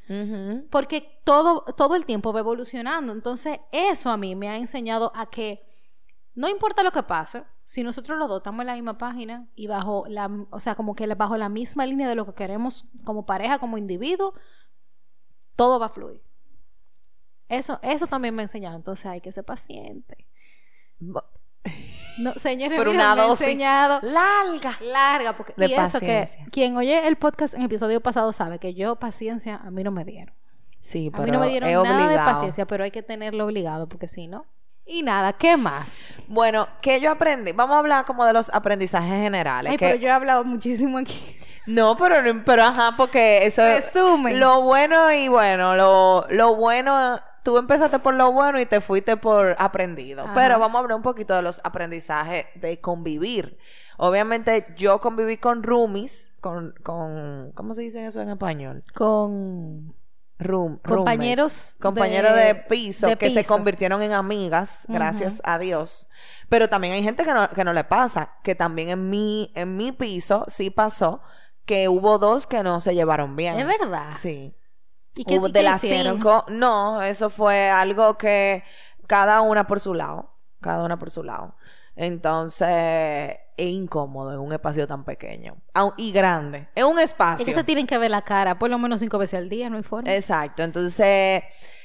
porque todo, todo el tiempo va evolucionando. Entonces, eso a mí me ha enseñado a que no importa lo que pase, si nosotros los dos estamos en la misma página y bajo la, o sea, como que bajo la misma línea de lo que queremos como pareja, como individuo, todo va a fluir. Eso, eso también me ha enseñado. Entonces hay que ser paciente. No, señores, Por mira, una me dosis enseñado larga. larga porque De y eso que quien oye el podcast en el episodio pasado sabe que yo paciencia a mí no me dieron. Sí, A pero mí no me dieron es nada de paciencia, pero hay que tenerlo obligado porque si no. Y nada, ¿qué más? Bueno, ¿qué yo aprendí? Vamos a hablar como de los aprendizajes generales. Ay, que- pero yo he hablado muchísimo aquí. No, pero, pero ajá, porque eso es... Resumen. Lo bueno y bueno, lo, lo bueno... Tú empezaste por lo bueno y te fuiste por aprendido. Ajá. Pero vamos a hablar un poquito de los aprendizajes de convivir. Obviamente yo conviví con roomies, con, con... ¿Cómo se dice eso en español? Con Room, Compañeros. Compañeros de, de- piso de que se convirtieron en amigas, gracias a Dios. Pero también hay gente que no, que no le pasa, que también en mi, en mi piso sí pasó que hubo dos que no se llevaron bien. Es verdad. Sí. ¿Y qué, de las hicieron? cinco, no, eso fue algo que cada una por su lado, cada una por su lado. Entonces, es incómodo en un espacio tan pequeño y grande. Es un espacio. Es que se tienen que ver la cara por lo menos cinco veces al día, no hay forma. Exacto. Entonces,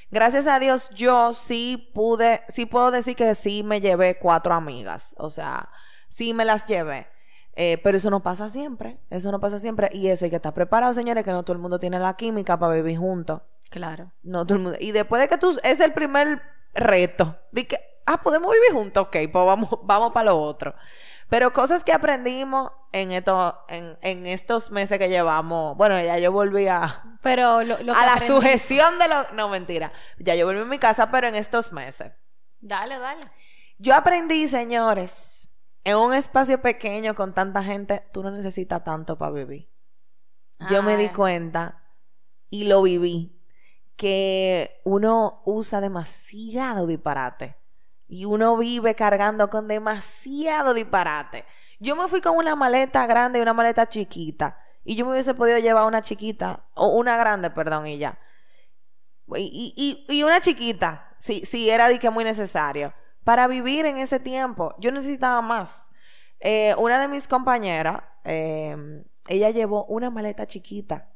gracias a Dios, yo sí pude, sí puedo decir que sí me llevé cuatro amigas. O sea, sí me las llevé. Eh, pero eso no pasa siempre. Eso no pasa siempre. Y eso hay que estar preparado, señores, que no todo el mundo tiene la química para vivir juntos. Claro. No todo el mundo. Y después de que tú, es el primer reto. De que, ah, podemos vivir juntos, ok, pues vamos, <laughs> vamos para lo otro. Pero cosas que aprendimos en, esto, en, en estos meses que llevamos. Bueno, ya yo volví a, Pero lo, lo que a la aprendí- sujeción de lo... No, mentira. Ya yo volví a mi casa, pero en estos meses. Dale, dale. Yo aprendí, señores, en un espacio pequeño con tanta gente, tú no necesitas tanto para vivir. Yo me di Ah. cuenta y lo viví que uno usa demasiado disparate y uno vive cargando con demasiado disparate. Yo me fui con una maleta grande y una maleta chiquita y yo me hubiese podido llevar una chiquita o una grande, perdón, y ya. Y, y- y- y una chiquita, si, si era de que muy necesario. Para vivir en ese tiempo, yo necesitaba más. Eh, una de mis compañeras, eh, ella llevó una maleta chiquita.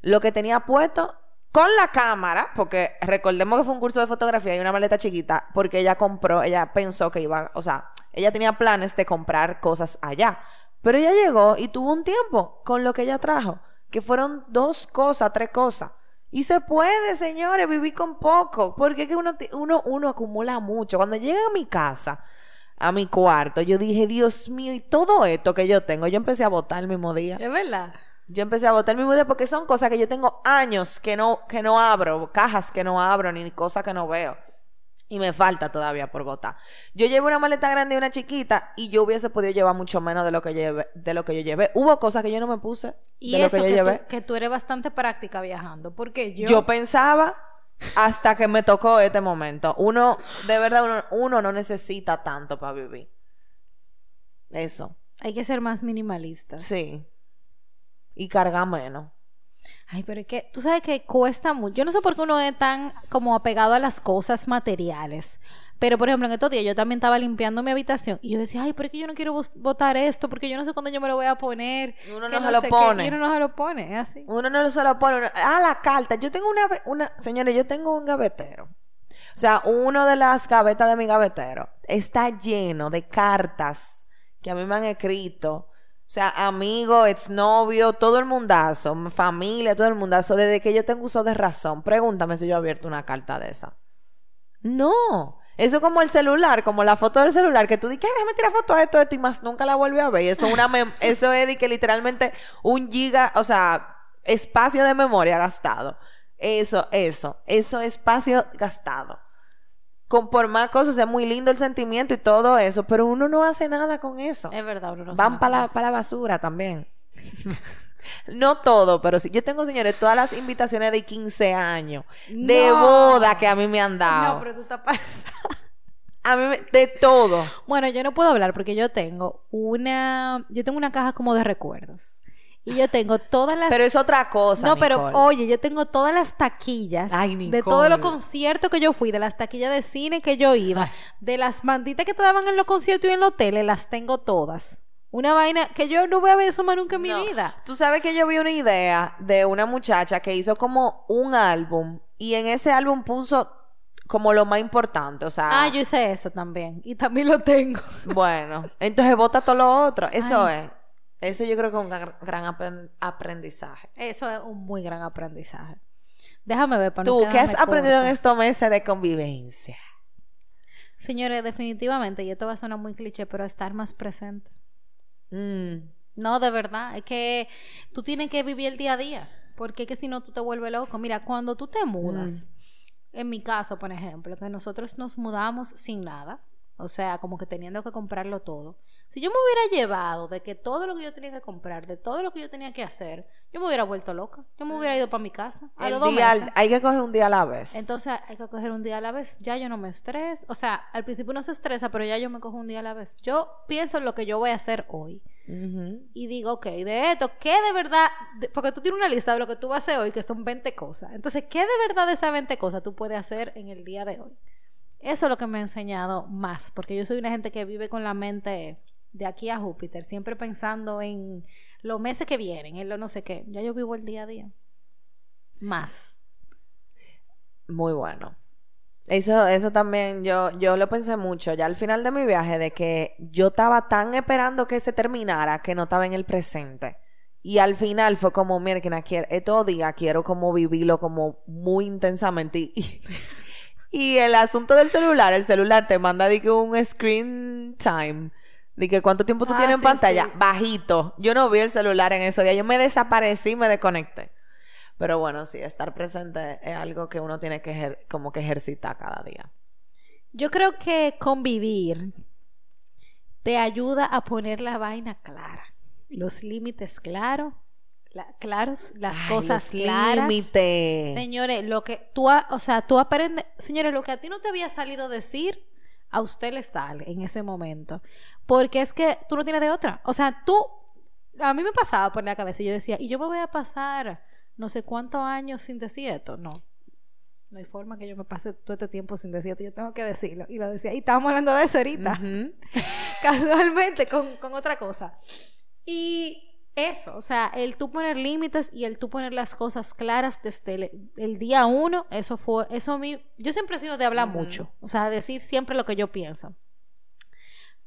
Lo que tenía puesto con la cámara, porque recordemos que fue un curso de fotografía y una maleta chiquita, porque ella compró, ella pensó que iba, o sea, ella tenía planes de comprar cosas allá. Pero ella llegó y tuvo un tiempo con lo que ella trajo, que fueron dos cosas, tres cosas. Y se puede, señores, vivir con poco, porque es que uno, uno, uno acumula mucho. Cuando llegué a mi casa, a mi cuarto, yo dije, Dios mío, y todo esto que yo tengo, yo empecé a botar el mismo día. Es verdad. Yo empecé a botar el mismo día porque son cosas que yo tengo años que no, que no abro, cajas que no abro, ni cosas que no veo. Y me falta todavía por botar. Yo llevo una maleta grande y una chiquita y yo hubiese podido llevar mucho menos de lo que llevé, de lo que yo llevé. Hubo cosas que yo no me puse Y de lo eso que yo que, llevé. tú, que tú eres bastante práctica viajando. Porque yo... Yo pensaba hasta que me tocó este momento. Uno, de verdad, uno, uno no necesita tanto para vivir. Eso, Hay que ser más minimalistas. sí. Y cargar menos. Ay, pero es que tú sabes que cuesta mucho. Yo no sé por qué uno es tan como apegado a las cosas materiales. Pero, por ejemplo, en estos días yo también estaba limpiando mi habitación y yo decía, ay, pero es que yo no quiero botar esto porque yo no sé cuándo yo me lo voy a poner. Uno no se lo sé qué". pone. Y uno no se lo pone, es así. Uno no se lo pone. uno- Ah, la carta. Yo tengo una, una, señores, yo tengo un gavetero. O sea, uno de las gavetas de mi gavetero está lleno de cartas que a mí me han escrito. O sea, amigo, exnovio, todo el mundazo, mi familia, todo el mundazo, desde que yo tengo uso de razón. Pregúntame si yo he abierto una carta de esa. No. Eso como el celular, como la foto del celular, que tú dices, "Ay, déjame tirar foto de esto, esto y más nunca la vuelve a ver. Y eso es una <laughs> eso es de que literalmente un giga, o sea, espacio de memoria gastado. Eso, eso, eso espacio gastado. Con por más cosas, es muy lindo el sentimiento y todo eso, pero uno no hace nada con eso. Es verdad, uno no Van para la, eso. pa' la basura también. <laughs> no todo, pero sí. Yo tengo, señores, todas las invitaciones de 15 años, de No. boda que a mí me han dado. No, pero tú estás pasada. A mí me- de todo. Bueno, yo no puedo hablar porque yo tengo una, yo tengo una caja como de recuerdos. Y yo tengo todas las Pero es otra cosa. No, pero oye, yo tengo todas las taquillas Ay, de todos los conciertos que yo fui, de las taquillas de cine que yo iba, de las manditas que te daban en los conciertos y en los hoteles, las tengo todas. Una vaina que yo no voy a ver eso más nunca en mi vida. Tú sabes que yo vi una idea de una muchacha que hizo como un álbum y en ese álbum puso como lo más importante, o sea, Ah, yo hice eso también. Y también lo tengo. bueno, entonces vota todo lo otro. Eso es. Eso yo creo que es un gran, gran apren- aprendizaje. Eso es un muy gran aprendizaje. Déjame ver para no Tú, ¿qué has aprendido en estos meses de convivencia? Señores, definitivamente, y esto va a sonar muy cliché, pero estar más presente. Mm, No, de verdad, es que tú tienes que vivir el día a día, porque es que si no tú te vuelves loco. Mira, cuando tú te mudas, en mi caso, por ejemplo, que nosotros nos mudamos sin nada, o sea, como que teniendo que comprarlo todo. Si yo me hubiera llevado de que todo lo que yo tenía que comprar, de todo lo que yo tenía que hacer, yo me hubiera vuelto loca. Yo me hubiera ido para mi casa a el los dos día- meses. hay que coger un día a la vez. Entonces hay que coger un día a la vez. Ya yo no me estreso. O sea, al principio uno se estresa, pero ya yo me cojo un día a la vez. Yo pienso en lo que yo voy a hacer hoy y digo, ok, de esto, ¿qué de verdad? de- porque tú tienes una lista de lo que tú vas a hacer hoy, que son 20 cosas. Entonces, ¿qué de verdad de esas 20 cosas tú puedes hacer en el día de hoy? Eso es lo que me ha enseñado más, porque yo soy una gente que vive con la mente de aquí a Júpiter, siempre pensando en los meses que vienen, en lo no sé qué. Ya yo vivo el día a día. Más. Muy bueno. Eso, eso también yo, yo lo pensé mucho ya al final de mi viaje de que yo estaba tan esperando que se terminara que no estaba en el presente. Y al final fue como, mira, que quiero, estos quiero como vivirlo como muy intensamente. <laughs> Y el asunto del celular, el celular te manda de que un screen time. De que cuánto tiempo tú Ah, tienes en pantalla. sí. Bajito. Yo no vi el celular en esos días. Yo me desaparecí, me desconecté. Pero bueno, sí, estar presente es algo que uno tiene que ejer- como que ejercitar cada día. Yo creo que convivir te ayuda a poner la vaina clara, los límites claros, la- claros, las Ay, cosas los claras. límites. Señores, lo que tú, ha- o sea, tú aprendes, señores, lo que a ti no te había salido decir, a usted le sale en ese momento. Porque es que tú no tienes de otra. O sea, tú, a mí me pasaba por la cabeza y yo decía, y yo me voy a pasar no sé cuántos años sin decir esto. No. No hay forma que yo me pase todo este tiempo sin decir esto. Yo tengo que decirlo. Y lo decía. Y estábamos hablando de eso ahorita <laughs> casualmente con, con otra cosa. Y eso, o sea, el tú poner límites y el tú poner las cosas claras desde el, el día uno, eso fue, eso a mí, yo siempre he sido de hablar mucho, o sea, decir siempre lo que yo pienso.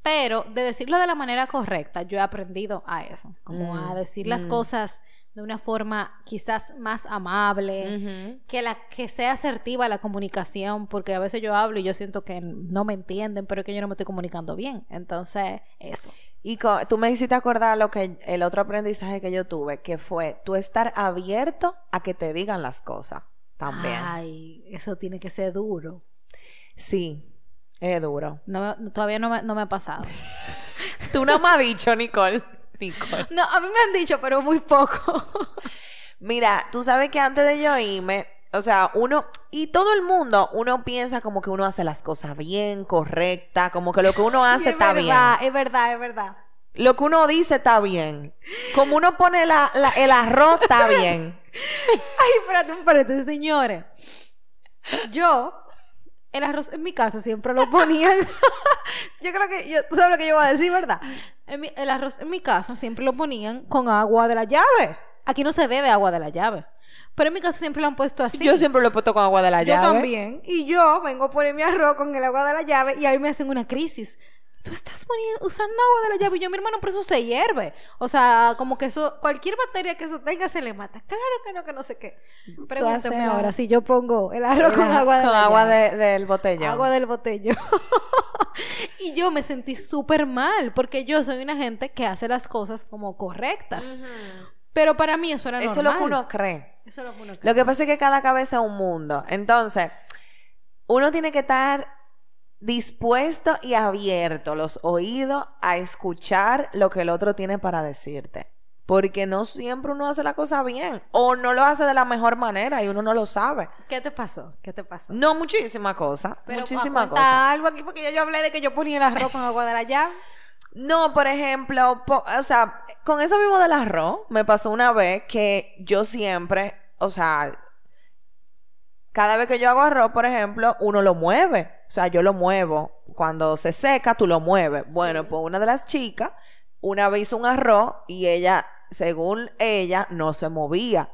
Pero de decirlo de la manera correcta, yo he aprendido a eso, como a Mm, decir las mm. cosas de una forma quizás más amable, que la que sea asertiva la comunicación, porque a veces yo hablo y yo siento que no me entienden, pero es que yo no me estoy comunicando bien. Entonces, eso. Y tú me hiciste acordar lo que el otro aprendizaje que yo tuve, que fue tú estar abierto a que te digan las cosas también. Ay, eso tiene que ser duro. Sí, es duro. No, me- todavía no me, no me ha pasado. <laughs> Tú no me has dicho, Nicole. Nicole. No, a mí me han dicho, pero muy poco. <laughs> Mira, tú sabes que antes de yo irme, o sea, uno, y todo el mundo, uno piensa como que uno hace las cosas bien, correcta, como que lo que uno <laughs> hace es está verdad, bien. es verdad, es verdad. Lo que uno dice está bien. Como uno pone la- la- el arroz, está bien. Ay, espérate un paréntesis, señores. Yo, el arroz en mi casa siempre lo ponían. <laughs> yo creo que, yo, tú sabes lo que yo voy a decir, ¿verdad? Mi- el arroz en mi casa siempre lo ponían con agua de la llave. Aquí no se bebe agua de la llave. Pero en mi casa siempre lo han puesto así. Yo siempre lo he puesto con agua de la Yo llave. también. Y yo vengo a poner mi arroz con el agua de la llave y ahí me hacen una crisis. Tú estás poniendo, usando agua de la llave y yo, mi hermano, pero eso se hierve. O sea, como que eso, cualquier bacteria que eso tenga se le mata. Claro que no, que no sé qué. Pregúntame ahora si yo pongo el arroz con agua de Con la agua llave. de- del botellón. Agua del botello. <laughs> y yo me sentí súper mal porque yo soy una gente que hace las cosas como correctas. Pero para mí eso era Eso es normal. lo que uno cree. Eso es lo que uno Lo que pasa es que cada cabeza es un mundo. Entonces, uno tiene que estar dispuesto y abierto los oídos a escuchar lo que el otro tiene para decirte. Porque no siempre uno hace la cosa bien. O no lo hace de la mejor manera y uno no lo sabe. ¿Qué te pasó? ¿Qué te pasó? No, muchísimas cosas. Pero Muchísimas cuenta cosas. algo aquí porque ya yo hablé de que yo ponía el arroz con agua de la llave. <laughs> No, por ejemplo, po- o sea, con eso mismo del arroz, me pasó una vez que yo siempre, o sea, cada vez que yo hago arroz, por ejemplo, uno lo mueve. O sea, yo lo muevo. Cuando se seca, tú lo mueves. Bueno, pues una de las chicas, una vez hizo un arroz y ella, según ella, no se movía.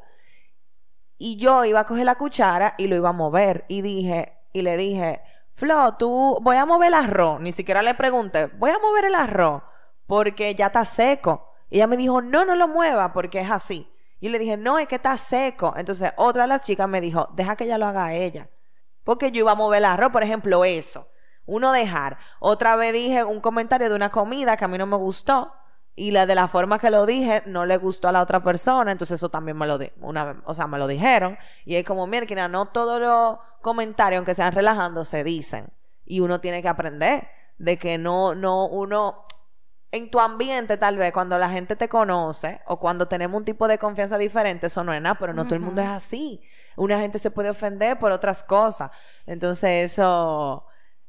Y yo iba a coger la cuchara y lo iba a mover. Y dije, y le dije, Flo, tú, voy a mover el arroz. Ni siquiera le pregunté, voy a mover el arroz porque ya está seco. Y ella me dijo, no, no lo mueva porque es así. Y le dije, no, es que está seco. Entonces, otra de las chicas me dijo, deja que ella lo haga ella. Porque yo iba a mover el arroz, por ejemplo, eso. Uno dejar. Otra vez dije un comentario de una comida que a mí no me gustó. Y la de la forma que lo dije no le gustó a la otra persona. Entonces eso también me lo di una vez, o sea, me lo dijeron. Y es como, mira, no todos los comentarios, aunque sean relajando, se dicen. Y uno tiene que aprender de que no, no, uno, en tu ambiente tal vez, cuando la gente te conoce o cuando tenemos un tipo de confianza diferente, eso no es nada, pero no todo el mundo es así. Una gente se puede ofender por otras cosas. Entonces eso,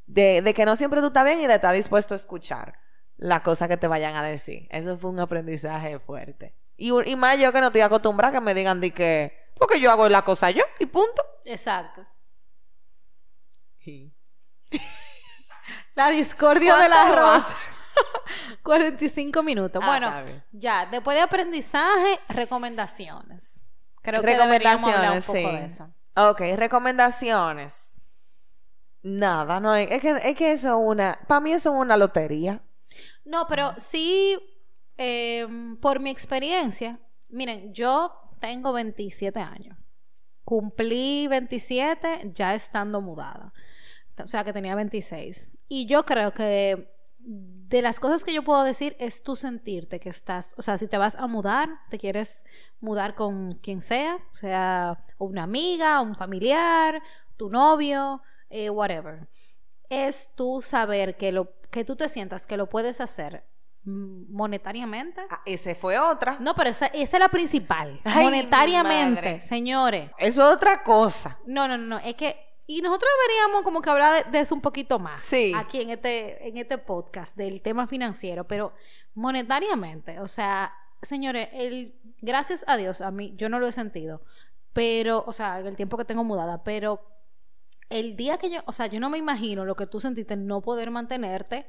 de, de que no siempre tú estás bien y de estar dispuesto a escuchar la cosa que te vayan a decir. Eso fue un aprendizaje fuerte. Y, y más yo que no estoy acostumbrada a que me digan de que, porque yo hago la cosa yo y punto. Exacto. <laughs> La discordia del ¿Cuánto arroz. <laughs> <laughs> va? 45 minutos. Ah, bueno, ya, después de aprendizaje, recomendaciones. Creo que deberíamos hablar un poco sí. de eso. Ok, recomendaciones. Nada, no hay. Es que, es que eso es una. Para mí eso es una lotería. No, pero sí, em, por mi experiencia, miren, yo tengo 27 años. Cumplí 27 ya estando mudada. O sea, que tenía 26. Y yo creo que de las cosas que yo puedo decir es tú sentirte que estás, o sea, si te vas a mudar, te quieres mudar con quien sea, sea una amiga, un familiar, tu novio, eh, whatever. Es tú saber que lo, que tú te sientas que lo puedes hacer monetariamente. Ah, ese fue otra. No, pero esa, esa es la principal. Ay, monetariamente, señores. Eso es otra cosa. No, no, no, es que y nosotros deberíamos como que hablar de, eso un poquito más Sí. aquí en este en este podcast del tema financiero, pero monetariamente, o sea, señores, el gracias a Dios a mí yo no lo he sentido, pero o sea, en el tiempo que tengo mudada, pero el día que yo, o sea, yo no me imagino lo que tú sentiste no poder mantenerte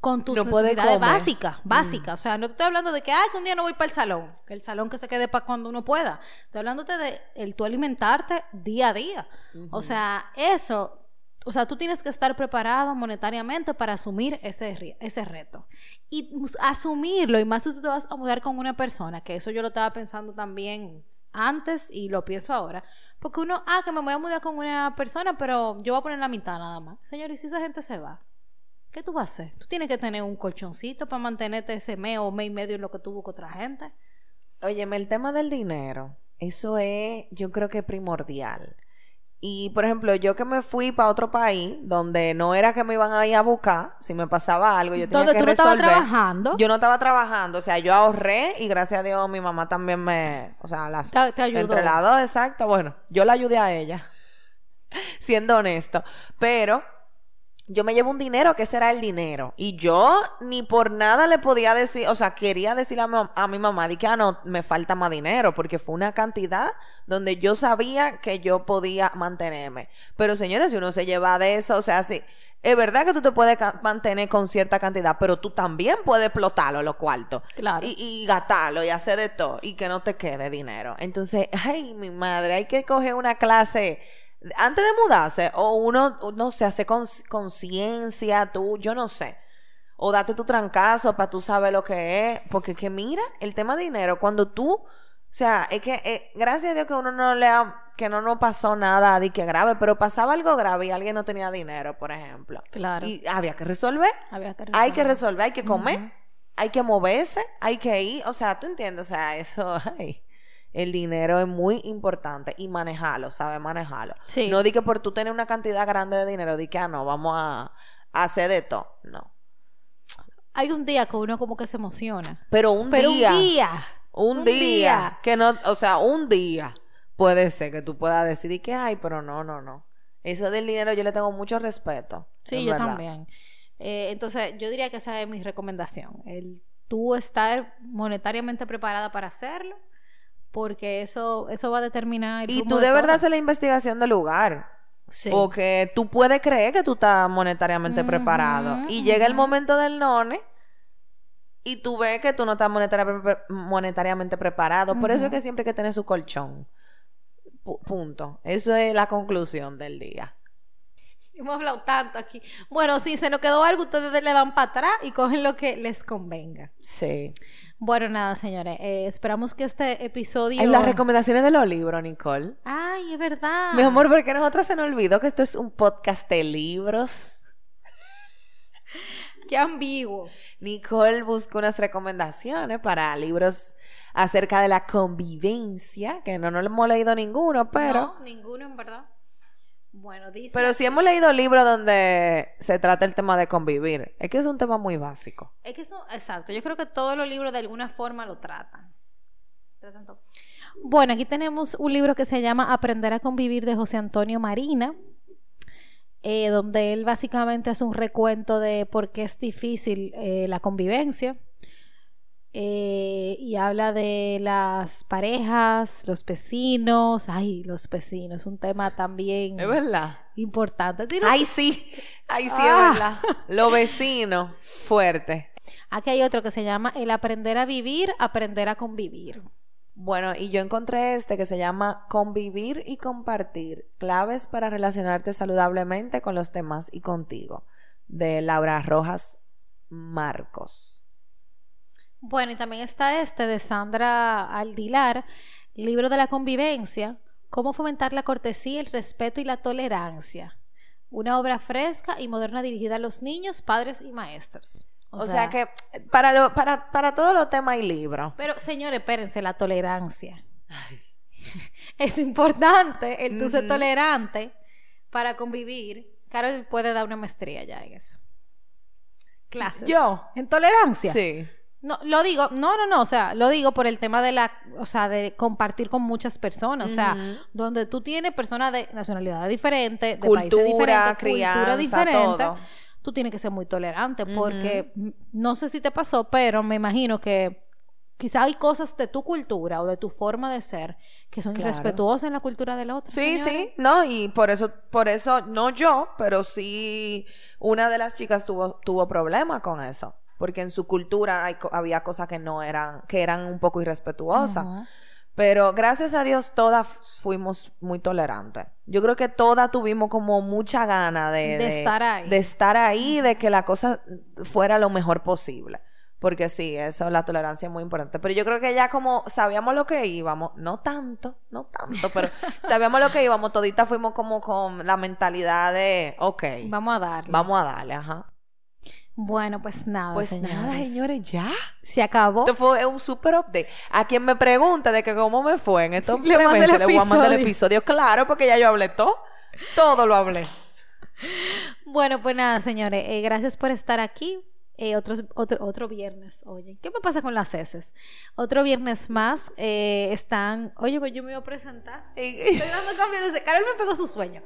con tus No necesidades básicas, básicas. O sea, no te estoy hablando de que, ay, que un día no voy para el salón, que el salón que se quede para cuando uno pueda. Estoy hablándote de el tú alimentarte día a día. O sea, eso, o sea, tú tienes que estar preparado monetariamente para asumir ese, ese reto. Y asumirlo, y más si tú te vas a mudar con una persona, que eso yo lo estaba pensando también antes y lo pienso ahora. Porque uno, ah, que me voy a mudar con una persona, pero yo voy a poner la mitad nada más. Señor, ¿y si esa gente se va? ¿Qué tú vas a hacer? Tú tienes que tener un colchoncito para mantenerte ese mes o mes y medio en lo que tú buscas otra gente. Óyeme, el tema del dinero, eso es, yo creo que primordial. Y, por ejemplo, yo que me fui para otro país, donde no era que me iban a ir a buscar, si me pasaba algo, yo tenía Donde que tú no estabas trabajando. Yo no estaba trabajando, o sea, yo ahorré y gracias a Dios mi mamá también me, o sea, las, Te- te ayudó. entre las dos, exacto, bueno, yo la ayudé a ella, <laughs> siendo honesto, pero yo me llevo un dinero, que ese era el dinero. Y yo ni por nada le podía decir, o sea, quería decirle a mi, a mi mamá, di que, ah, no, me falta más dinero, porque fue una cantidad donde yo sabía que yo podía mantenerme. Pero señores, si uno se lleva de eso, o sea, sí, es verdad que tú te puedes mantener con cierta cantidad, pero tú también puedes explotarlo, los cuartos. Claro. Y, y gastarlo y hacer de todo y que no te quede dinero. Entonces, ay, mi madre, hay que coger una clase antes de mudarse o uno, no sé, hace conciencia, tú, yo no sé. O date tu trancazo para tú saber lo que es. Porque que mira, el tema de dinero, cuando tú, o sea, es que eh, gracias a Dios que uno no le ha, que no nos pasó nada de que grave, pero pasaba algo grave y alguien no tenía dinero, por ejemplo. Claro. Y había que resolver. Había que Hay que resolver. resolver, hay que comer, hay que moverse, hay que ir, o sea, tú entiendes, o sea, eso, <laughs> ay, el dinero es muy importante y manejarlo, ¿sabes? Manejarlo. Sí. No di que por tú tener una cantidad grande de dinero, di que, ah, no, vamos a, a hacer de todo, no. Hay un día que uno como que se emociona. Pero un Pero día, un día. un un día, día. que no, o sea, un día puede ser que tú puedas decidir que, ay, pero no, no, no. Eso del dinero yo le tengo mucho respeto. Sí, yo verdad. también. Eh, entonces, yo diría que esa es mi recomendación. El tú estar monetariamente preparada para hacerlo, porque eso, eso va a determinar el Y tú de verdad haces la investigación del lugar. Sí. Porque tú puedes creer que tú estás monetariamente preparado. Y llega el momento del none y tú ves que tú no estás monetariamente preparado. Por eso es que siempre hay que tener su colchón. Pu- punto. Eso es la conclusión del día. Hemos hablado tanto aquí. Bueno, si se nos quedó algo, ustedes le dan para atrás y cogen lo que les convenga. Sí. Bueno, nada, señores. eh, esperamos que este episodio. Hay las recomendaciones de los libros, Nicole. Ay, es verdad. Mi amor, porque a nosotros se nos olvidó que esto es un podcast de libros. <laughs> Qué ambiguo. Nicole busca unas recomendaciones para libros acerca de la convivencia, que no nos hemos leído ninguno, pero, No, ninguno, en verdad. Bueno, dice. pero sí hemos leído libros donde se trata el tema de convivir. Es que es un tema muy básico. Es que eso, exacto. Yo creo que todos los libros de alguna forma lo tratan. Tratan todo. Bueno, aquí tenemos un libro que se llama Aprender a convivir de José Antonio Marina, eh, donde él básicamente hace un recuento de por qué es difícil eh, la convivencia. Eh, y habla de las parejas, los vecinos. Ay, los vecinos, un tema también Es verdad. importante. Tiene- Ay, sí. Ay, sí, Ah. es verdad. Los vecinos, fuerte. Aquí hay otro que se llama El aprender a vivir, aprender a convivir. Bueno, y yo encontré este que se llama Convivir y compartir, claves para relacionarte saludablemente con los demás y contigo, de Laura Rojas Marcos. Bueno, y también está este de Sandra Aldilar, libro de la convivencia, cómo fomentar la cortesía, el respeto y la tolerancia. Una obra fresca y moderna dirigida a los niños, padres y maestros. O, sea, que para, lo, para, para todos los temas hay libros. Pero, señores, espérense, la tolerancia. <laughs> Es importante el tú ser Ujú. tolerante para convivir. Carol puede dar una maestría ya en eso. clases. Yo. En tolerancia. Sí. No, lo digo, no, no, no, o sea, lo digo por el tema de la, o sea, de compartir con muchas personas, o sea, donde tú tienes personas de nacionalidades diferentes, de países Cultura, diferentes, crianza, cultura diferente, todo. tú tienes que ser muy tolerante, porque no sé si te pasó, pero me imagino que quizá hay cosas de tu cultura o de tu forma de ser que son Claro. irrespetuosas en la cultura del otro. Sí, sí, no, y por eso, por eso, no yo, pero sí una de las chicas tuvo, tuvo problema con eso. Porque en su cultura hay había cosas que no eran, que eran un poco irrespetuosas. Pero gracias a Dios todas fuimos muy tolerantes. Yo creo que todas tuvimos como mucha gana de, De estar ahí. De estar ahí, de que la cosa fuera lo mejor posible. Porque sí, eso, la tolerancia es muy importante. Pero yo creo que ya como sabíamos lo que íbamos, no tanto, no tanto, pero <laughs> sabíamos lo que íbamos, toditas fuimos como con la mentalidad de, ok, Vamos a darle. vamos a darle, ajá. Bueno, pues nada, Pues señores. nada, señores, ya. Se acabó. Esto fue un super update. A quien me pregunte de que cómo me fue en estos <laughs> Le mando el meses, le voy a mandar el episodio. episodio. Claro, porque ya yo hablé todo. Todo lo hablé. Bueno, pues nada, señores, eh, gracias por estar aquí. Eh, otros- otro, otro viernes, oye, ¿qué me pasa con las heces? Otro viernes más eh, están, oye, pues yo me voy a presentar. <laughs> Estoy dando cambio, no sé, Carol me pegó su sueño.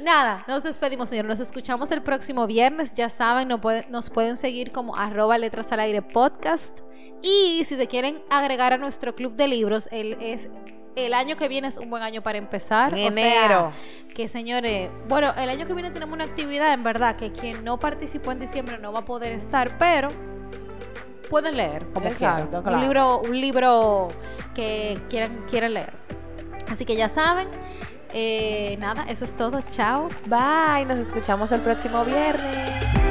Nada, nos despedimos, señor. Nos escuchamos el próximo viernes. Ya saben, no puede- nos pueden seguir como arroba letras al aire podcast. Y si se quieren agregar a nuestro club de libros, el, es, el año que viene es un buen año para empezar. En O sea, enero. que señores, bueno, el año que viene tenemos una actividad, en verdad, que quien no participó en diciembre no va a poder estar, pero pueden leer como Exacto, quieran. claro. Un libro, un libro que quieran, quieran leer. Así que ya saben. eh, nada, eso es todo. Chao. Bye, nos escuchamos el próximo viernes.